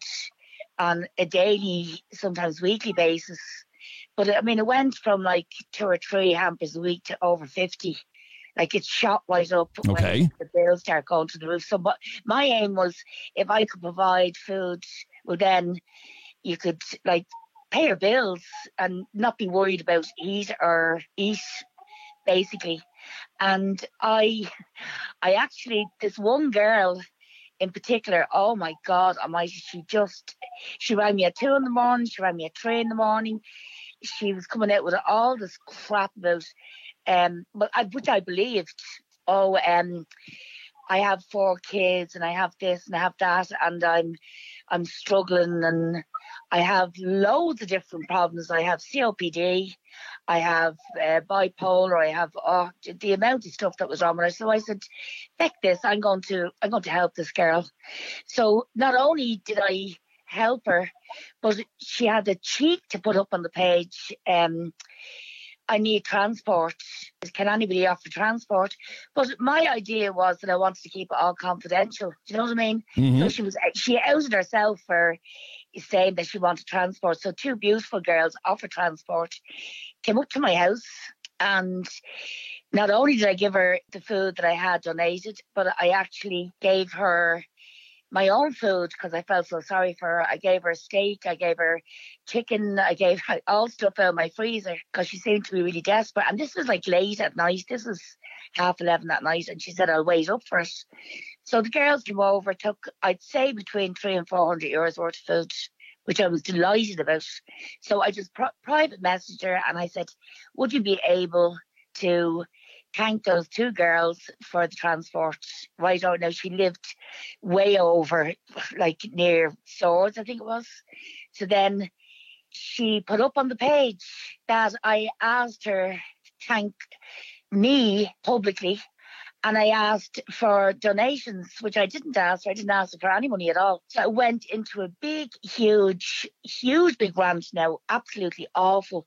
on a daily, sometimes weekly basis. But I mean, it went from like two or three hampers a week to over 50 like it's shot right up okay. when the bills start going to the roof. So but my aim was if I could provide food, well then you could like pay your bills and not be worried about eat or eat basically. And I I actually this one girl in particular, oh my God Almighty, she just she rang me at two in the morning, she rang me at three in the morning. She was coming out with all this crap about um, but I, which I believed. Oh, um, I have four kids and I have this and I have that and I'm I'm struggling and I have loads of different problems. I have COPD, I have uh, bipolar, I have oh, the amount of stuff that was on her. So I said, "Heck this! I'm going to I'm going to help this girl." So not only did I help her, but she had the cheek to put up on the page. Um, I need transport. Can anybody offer transport? But my idea was that I wanted to keep it all confidential. Do you know what I mean? Mm-hmm. So she was she outed herself for saying that she wanted transport. So two beautiful girls offered transport, came up to my house, and not only did I give her the food that I had donated, but I actually gave her my own food because I felt so sorry for her. I gave her steak, I gave her chicken, I gave her [LAUGHS] all stuff out of my freezer because she seemed to be really desperate. And this was like late at night. This was half 11 at night. And she said, I'll wait up for it. So the girls came over, took, I'd say, between three and 400 euros worth of food. Which I was delighted about. So I just pri- private messaged her and I said, Would you be able to thank those two girls for the transport right out now. She lived way over, like near Swords, I think it was. So then she put up on the page that I asked her to thank me publicly and I asked for donations, which I didn't ask. for. I didn't ask for any money at all. So I went into a big, huge, huge big rant now, absolutely awful.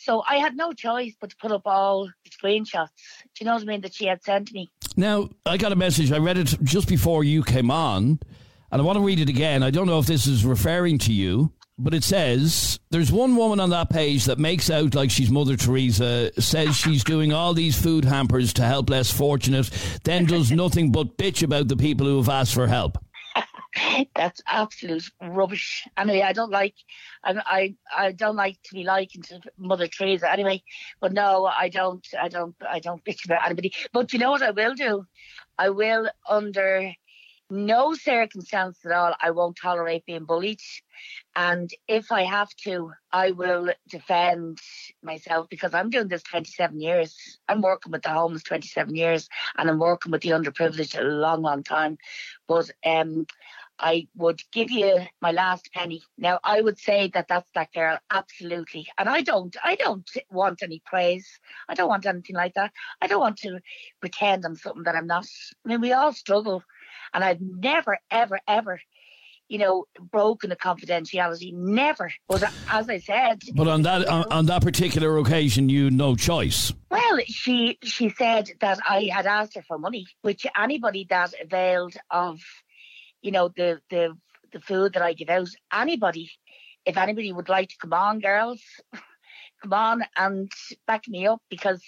So I had no choice but to put up all the screenshots. Do you know what I mean? That she had sent me. Now, I got a message. I read it just before you came on, and I want to read it again. I don't know if this is referring to you, but it says there's one woman on that page that makes out like she's Mother Teresa, says she's doing all these food hampers to help less fortunate, then does [LAUGHS] nothing but bitch about the people who have asked for help. [LAUGHS] That's absolute rubbish. Anyway, I don't like, I, I, I don't like to be likened to Mother Teresa. Anyway, but no, I don't, I don't, I don't bitch about anybody. But you know what I will do? I will under no circumstance at all. I won't tolerate being bullied. And if I have to, I will defend myself because I'm doing this 27 years. I'm working with the homeless 27 years and I'm working with the underprivileged a long, long time. But um, I would give you my last penny. Now, I would say that that's that girl, absolutely. And I don't, I don't want any praise. I don't want anything like that. I don't want to pretend I'm something that I'm not. I mean, we all struggle, and I've never, ever, ever you know, broken a confidentiality. Never. But as I said, but on that on, on, that particular occasion, you no choice. Well, she she said that I had asked her for money, which anybody that availed of you know, the the the food that I give out. Anybody, if anybody would like to come on, girls, [LAUGHS] come on and back me up because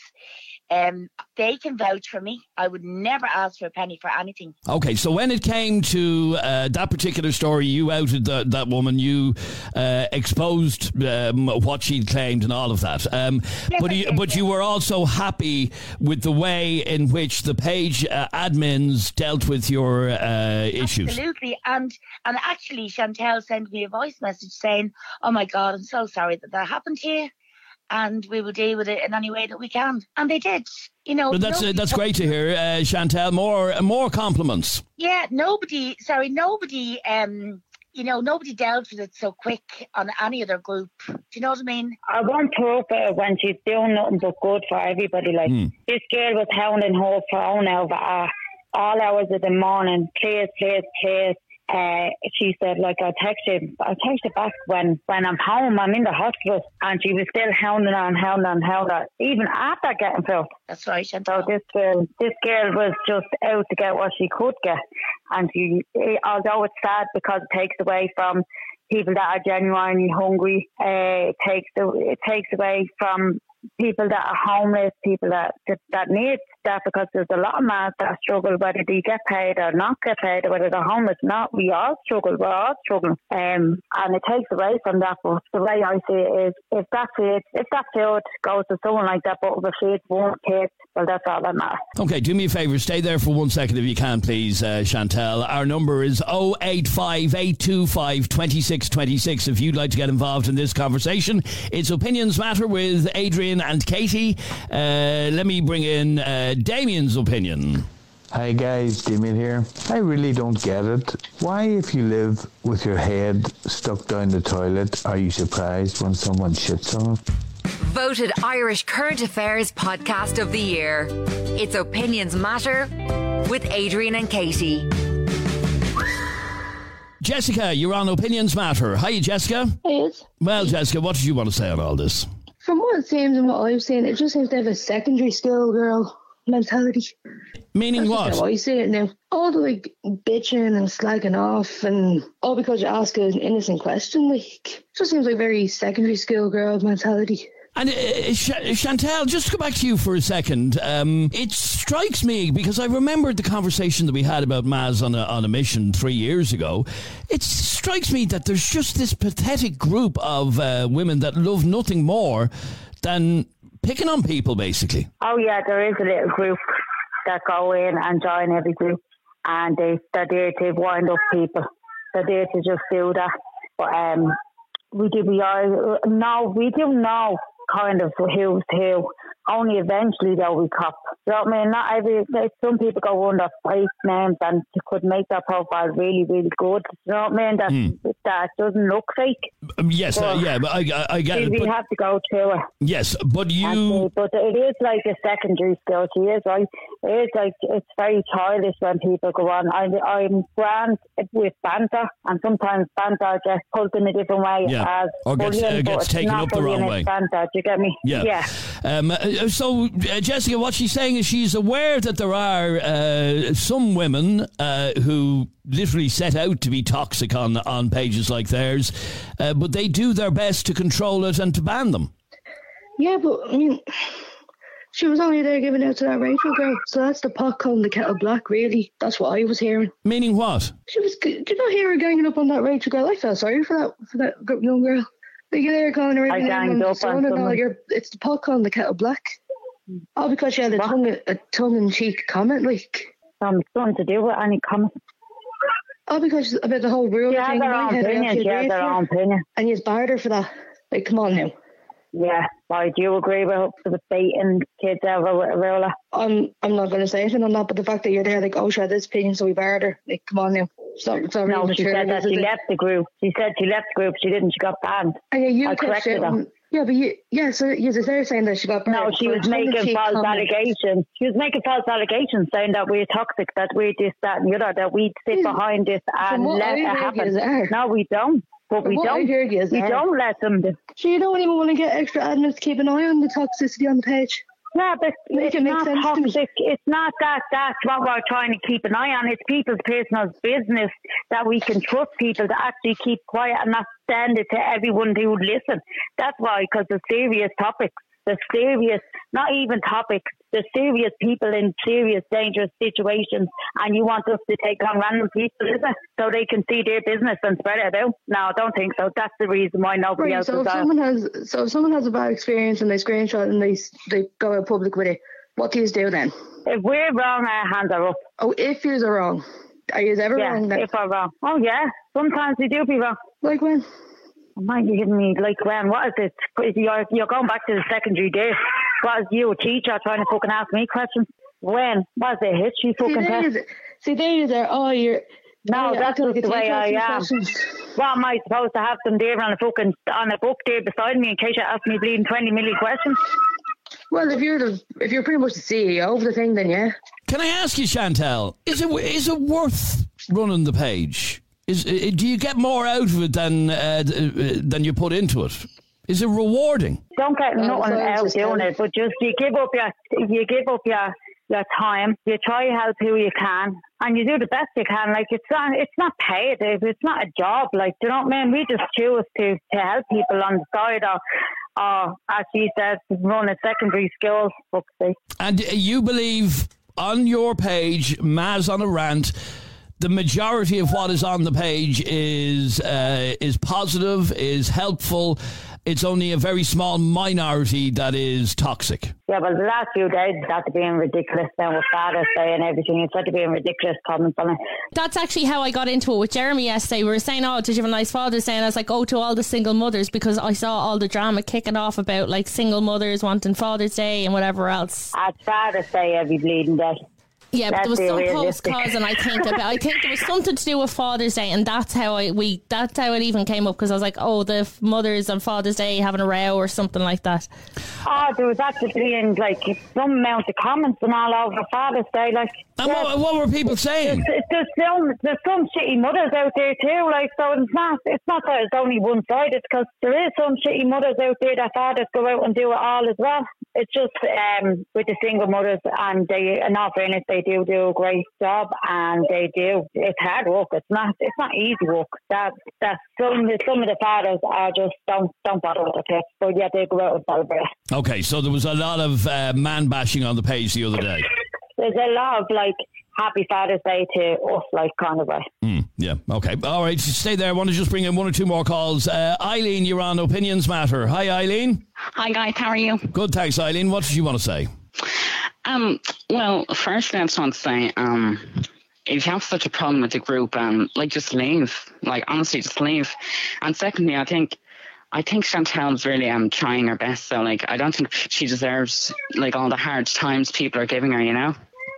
um, they can vouch for me. I would never ask for a penny for anything. Okay, so when it came to uh, that particular story, you outed the, that woman, you uh, exposed um, what she'd claimed and all of that. Um, yes, but, you, but you were also happy with the way in which the page uh, admins dealt with your uh, issues. Absolutely, and and actually, Chantelle sent me a voice message saying, "Oh my God, I'm so sorry that that happened to you." And we will deal with it in any way that we can. And they did. You know, but that's uh, that's great to [LAUGHS] hear, uh, Chantelle. More more compliments. Yeah, nobody. Sorry, nobody. Um, you know, nobody dealt with it so quick on any other group. Do you know what I mean? I want proof uh, when she's doing nothing but good for everybody. Like mm. this girl was hounding her phone over uh, all hours of the morning. Please, please, please uh, she said, like, I'll text you, I'll text you back when, when I'm home, I'm in the hospital. And she was still hounding on, hounding on, hounding on, even after getting filled. That's right, So this girl, this girl was just out to get what she could get. And she, although it's sad because it takes away from people that are genuinely hungry, uh, it takes, it takes away from people that are homeless, people that, that, need that because there's a lot of men that struggle whether they get paid or not get paid, or whether they're homeless not. We all struggle. We're all struggling. Um, and it takes away from that. But the way I see it is, if that if that food goes to someone like that, but the food won't take, well, that's all that matters. Okay, do me a favour. Stay there for one second if you can, please, uh, Chantelle. Our number is 085 825 2626 if you'd like to get involved in this conversation. It's Opinions Matter with Adrian and Katie. Uh, let me bring in uh, Damien's opinion. Hi guys, Damien here. I really don't get it. Why, if you live with your head stuck down the toilet, are you surprised when someone shits on it? Voted Irish Current Affairs Podcast of the Year. It's Opinions Matter with Adrian and Katie. Jessica, you're on Opinions Matter. Hi, Jessica. Hey, Well, Jessica, what did you want to say on all this? From what it seems and what I've seen, it just seems to have a secondary school girl mentality. Meaning That's what? I see it now. All the like bitching and slagging off, and all because you ask an innocent question. Like, it just seems like very secondary school girl mentality. And uh, Chantelle, just to go back to you for a second. Um, it strikes me because I remembered the conversation that we had about Mas on a, on a mission three years ago. It strikes me that there's just this pathetic group of uh, women that love nothing more than picking on people, basically. Oh yeah, there is a little group that go in and join every group, and they they're there to wind up people. They're there to just do that. But um, we do we are no, we do know kind of who's who. Only eventually they'll we cop. You know what I mean? Not every. Some people go under fake names and could make their profile really, really good. You know what I mean? That Hmm. that doesn't look fake. Um, yes, uh, yeah, but I, I, I get it. we But, have to go through it. yes, but you. Actually, but it is like a secondary skill. She is right. It is like it's very childish when people go on. I, I'm grand with banter, and sometimes banter gets pulled in a different way Yeah. as Or gets- bullying, uh, gets taken up the wrong way. Banter, do you get me? Yeah. Yeah. Um, uh, so, uh, Jessica, what she's saying is she's aware that there are uh, some women uh, who literally set out to be toxic on on pages like theirs, uh, but they do their best to control it and to ban them. Yeah, but I mean, she was only there giving out to that Rachel girl, so that's the pot calling the kettle black. Really, that's what I was hearing. Meaning what? She was. Did you not hear her ganging up on that Rachel girl? I felt sorry for that for that young girl. They get her calling her I every name ganged under the up on sun and all. You're, it's the pot calling the kettle black. All because she had a tongue a tongue in cheek comment like. Um, something to do with any comment. All because about the whole rule She has thing. her in my own opinion. has agree own opinion. And you barred her for that. Like, come on now. Yeah, I do agree with the baiting kids over with Rola. I'm I'm not going to say anything on that, but the fact that you're there, like, oh, she had this opinion, so we barred her. Like, come on now. It's not, No, she said that she left the group. She said she left the group. She didn't. She got banned. And yeah, you I corrected her. Yeah, but you, yeah, so you're saying that she got banned. No, she was making false comment. allegations. She was making false allegations saying that we're toxic, that we're this, that, and the other, that we'd sit behind this and let it happen. No, we don't. But From we don't. heard you is we are- don't let them. Do. So you don't even want to get extra admins to keep an eye on the toxicity on the page. Yeah, but it's it not sense to me. toxic. It's not that. That's what we're trying to keep an eye on. It's people's personal business that we can trust people to actually keep quiet and not stand it to everyone who would listen. That's why, because the serious topics, the serious, not even topics, the serious people in serious, dangerous situations, and you want us to take on random people, is it? So they can see their business and spread it out. No, I don't think so. That's the reason why nobody Right, else so if there. someone has so if someone has a bad experience and they screenshot and they they go out public with it, what do you do then? If we're wrong, our hands are up. Oh, if you're wrong, are you ever yeah, wrong then? if I'm wrong. Oh yeah, sometimes we do be wrong. Like when? Might be giving me like when? What is it? You're you're going back to the secondary days. What is you a teacher trying to fucking ask me questions? When? What is it? History See, fucking there test? you see, there you there. Oh, you're. No, oh, you're that's just like the way I am. questions. What am I supposed to have them there on a fucking on a book there beside me in case you ask me bleeding twenty million questions? Well, if you're the if you're pretty much the CEO of the thing, then yeah. Can I ask you, Chantelle, is it is it worth running the page? Is uh, do you get more out of it than uh, uh, than you put into it? Is it rewarding? Don't get Well, nothing it's out doing it, but just you give up your you give up your your time. You try to help who you can, and you do the best you can. Like it's not it's not paid. It's not a job. Like do you know what I mean? We just choose to to help people on the side, or or as she says, run a secondary schools. Fuck's. And uh, you believe on your page, Mas on a rant, the majority of what is on the page is uh, is positive, is helpful. It's only a very small minority that is toxic. Yeah, but the last few days it started being ridiculous now with Father's Day and everything. It started being ridiculous comments on it. That's actually how I got into it with Jeremy yesterday. We were saying, "Oh, did you have a nice Father's Day?" And I was like, "Oh, to all the single mothers," because I saw all the drama kicking off about like single mothers wanting Father's Day and whatever else. At Father's Day every bleeding day. Yeah, but there was some be post realistic. cause, and I think about. I think there was something to do with Father's Day, and that's how I we that's how it even came up because I was like, "Oh, the mothers on Father's Day having a row or something like that." Oh, there was actually being like some amount of comments and all over Father's Day. Like, And what, what were people saying? there's, there's some there's some shitty mothers out there too. Like, so it's not it's not that it's only one sided because there is some shitty mothers out there that fathers go out and do it all as well. It's just um, with the single mothers, and they, in all fairness, they do do a great job, and they do. It's hard work. It's not. It's not easy work. That that some some of the fathers are just don't don't bother with the kids, but yeah, they go out and celebrate. Okay, so there was a lot of uh, man bashing on the page the other day. There's a lot of like Happy Father's Day to us, like kind of way. Mm, yeah. Okay. All right. Stay there. I want to just bring in one or two more calls. Uh, Eileen, you're on Opinions Matter. Hi, Eileen. Hi guys, how are you? Good. Thanks, Eileen. What did you want to say? Um, well, first, I just want to say, um, if you have such a problem with the group, um, like just leave. Like honestly, just leave. And secondly, I think I think Chantelle's really um trying her best. So like, I don't think she deserves like all the hard times people are giving her. You know.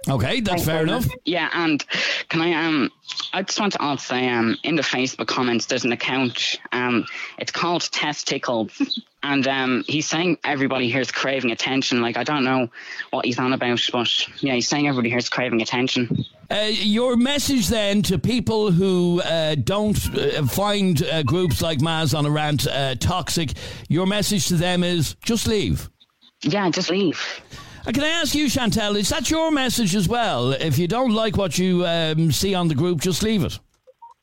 Okay, that's fair enough. Yeah, and can I um I just want to also say um in the Facebook comments there's an account um it's called Testicle [LAUGHS] and um he's saying everybody here is craving attention. Like I don't know what he's on about, but yeah, he's saying everybody here is craving attention. Uh, your message then to people who uh, don't uh, find uh, groups like Mas on a rant uh, toxic, your message to them is just leave. Yeah, just leave. Uh, can I ask you, Chantelle, is that your message as well? If you don't like what you um, see on the group, just leave it.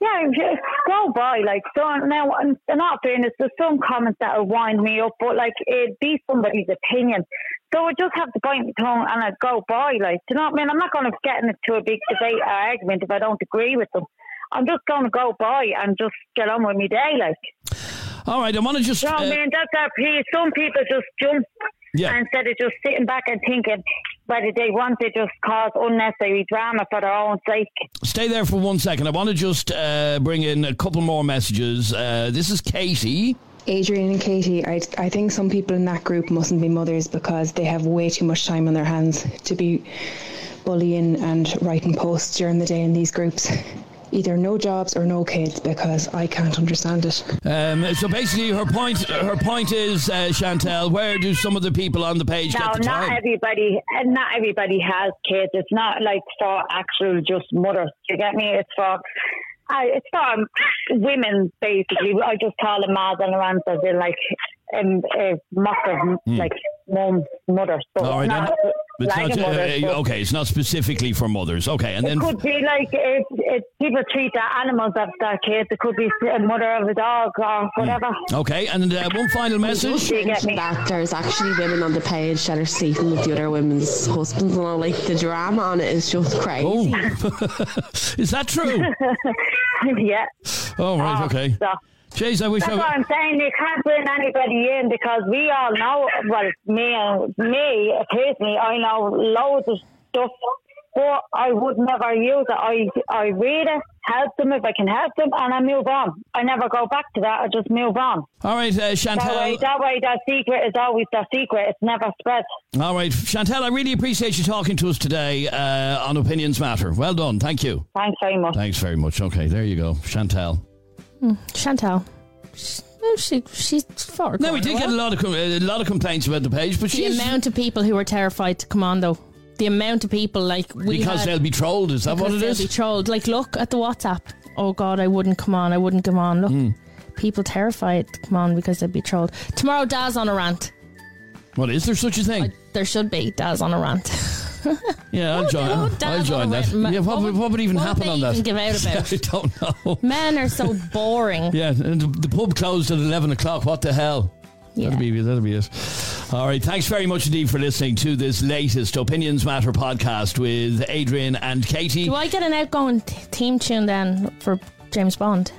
Yeah, just [LAUGHS] go by. Like, don't now. and In all fairness, there's some comments that will wind me up, but like, it'd be somebody's opinion. So I just have to bite my tongue and I go by. Like, do you know what I mean? I'm not going to get into a big debate or argument if I don't agree with them. I'm just going to go by and just get on with my day. Like, All right, I want to just. you know what uh, I mean? That's our piece. Some people just jump Yeah. instead of just sitting back and thinking whether they want to just cause unnecessary drama for their own sake. Stay there for one second. I want to just uh, bring in a couple more messages. Uh, this is Katie. Adrian and Katie, I, I think some people in that group mustn't be mothers because they have way too much time on their hands to be bullying and writing posts during the day in these groups. Either no jobs or no kids because I can't understand it. Um, so basically, her point her point is, uh, Chantelle, where do some of the people on the page No, get the not time? everybody, and not everybody has kids. It's not like for actual just mothers. You get me? It's for. I, it's for um, women basically. I just call them mothers and around as in like um, a mock of like mum mothers. But Hmm. All right, not and it's like not, a mother, uh, but- okay, it's not specifically for mothers. Okay, and then It then could be like if, if people treat their animals as their kids. It could be a mother of a dog or whatever. okay, and uh, one final message. You get me? that there's actually women on the page that are sleeping with the other women's husbands and all. Like the drama on it is just crazy. [LAUGHS] is that true? [LAUGHS] yeah. Oh right, Oh, okay. stop. Jeez, I wish That's I. what I'm saying. You can't bring anybody in because we all know. Well, me and me personally, I know loads of stuff, but I would never use it. I I read it, help them if I can help them, and I move on. I never go back to that. I just move on. All right, uh, That way, Chantelle. that way, that secret is always the secret. It's never spread. All right, Chantelle, I really appreciate you talking to us today uh, on Opinions Matter. Well done, thank you. Thanks very much. Thanks very much. Okay, there you go, Chantelle. Hmm, Chantelle. She, she, she's far. No, we did get a lot of com- a lot of complaints about the page, but The she's amount of people who are terrified to come on, though. The amount of people, like, we because had- they'll be trolled. Is that what because it they'll is? be trolled. Like, look at the WhatsApp. Oh God, I wouldn't come on. I wouldn't come on. Look, Hmm. people terrified to come on because they'd be trolled. Tomorrow, Daz on a rant. What is there such a thing? There should be Daz on a rant. [LAUGHS] [LAUGHS] yeah, I'll join. I'll, join that. Yeah, what, would, what would even what happen would on they that? even give out about? [LAUGHS] I don't know. Men are so [LAUGHS] boring. Yeah, and the, the pub closed at eleven o'clock. What the hell? That'll be that'll be it. All right, thanks very much indeed for listening to this latest Opinions Matter podcast with Adrian and Katie. Do I get an outgoing t- theme tune then for James Bond?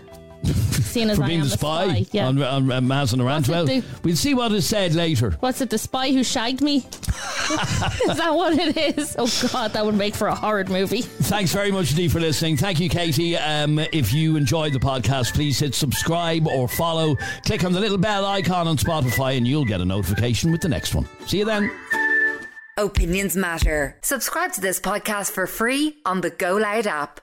Seeing as for I being am the a spy, Yeah. on, on, on Mas on a rant. Well, the- we'll see what is said later. What's it? The spy who shagged me? [LAUGHS] is that what it is? Oh God, that would make for a horrid movie. Thanks very much indeed for listening. Thank you, Katie. Um, if you enjoyed the podcast, please hit subscribe or follow. Click on the little bell icon on Spotify and you'll get a notification with the next one. See you then. Opinions matter. Subscribe to this podcast for free on the Go Loud app.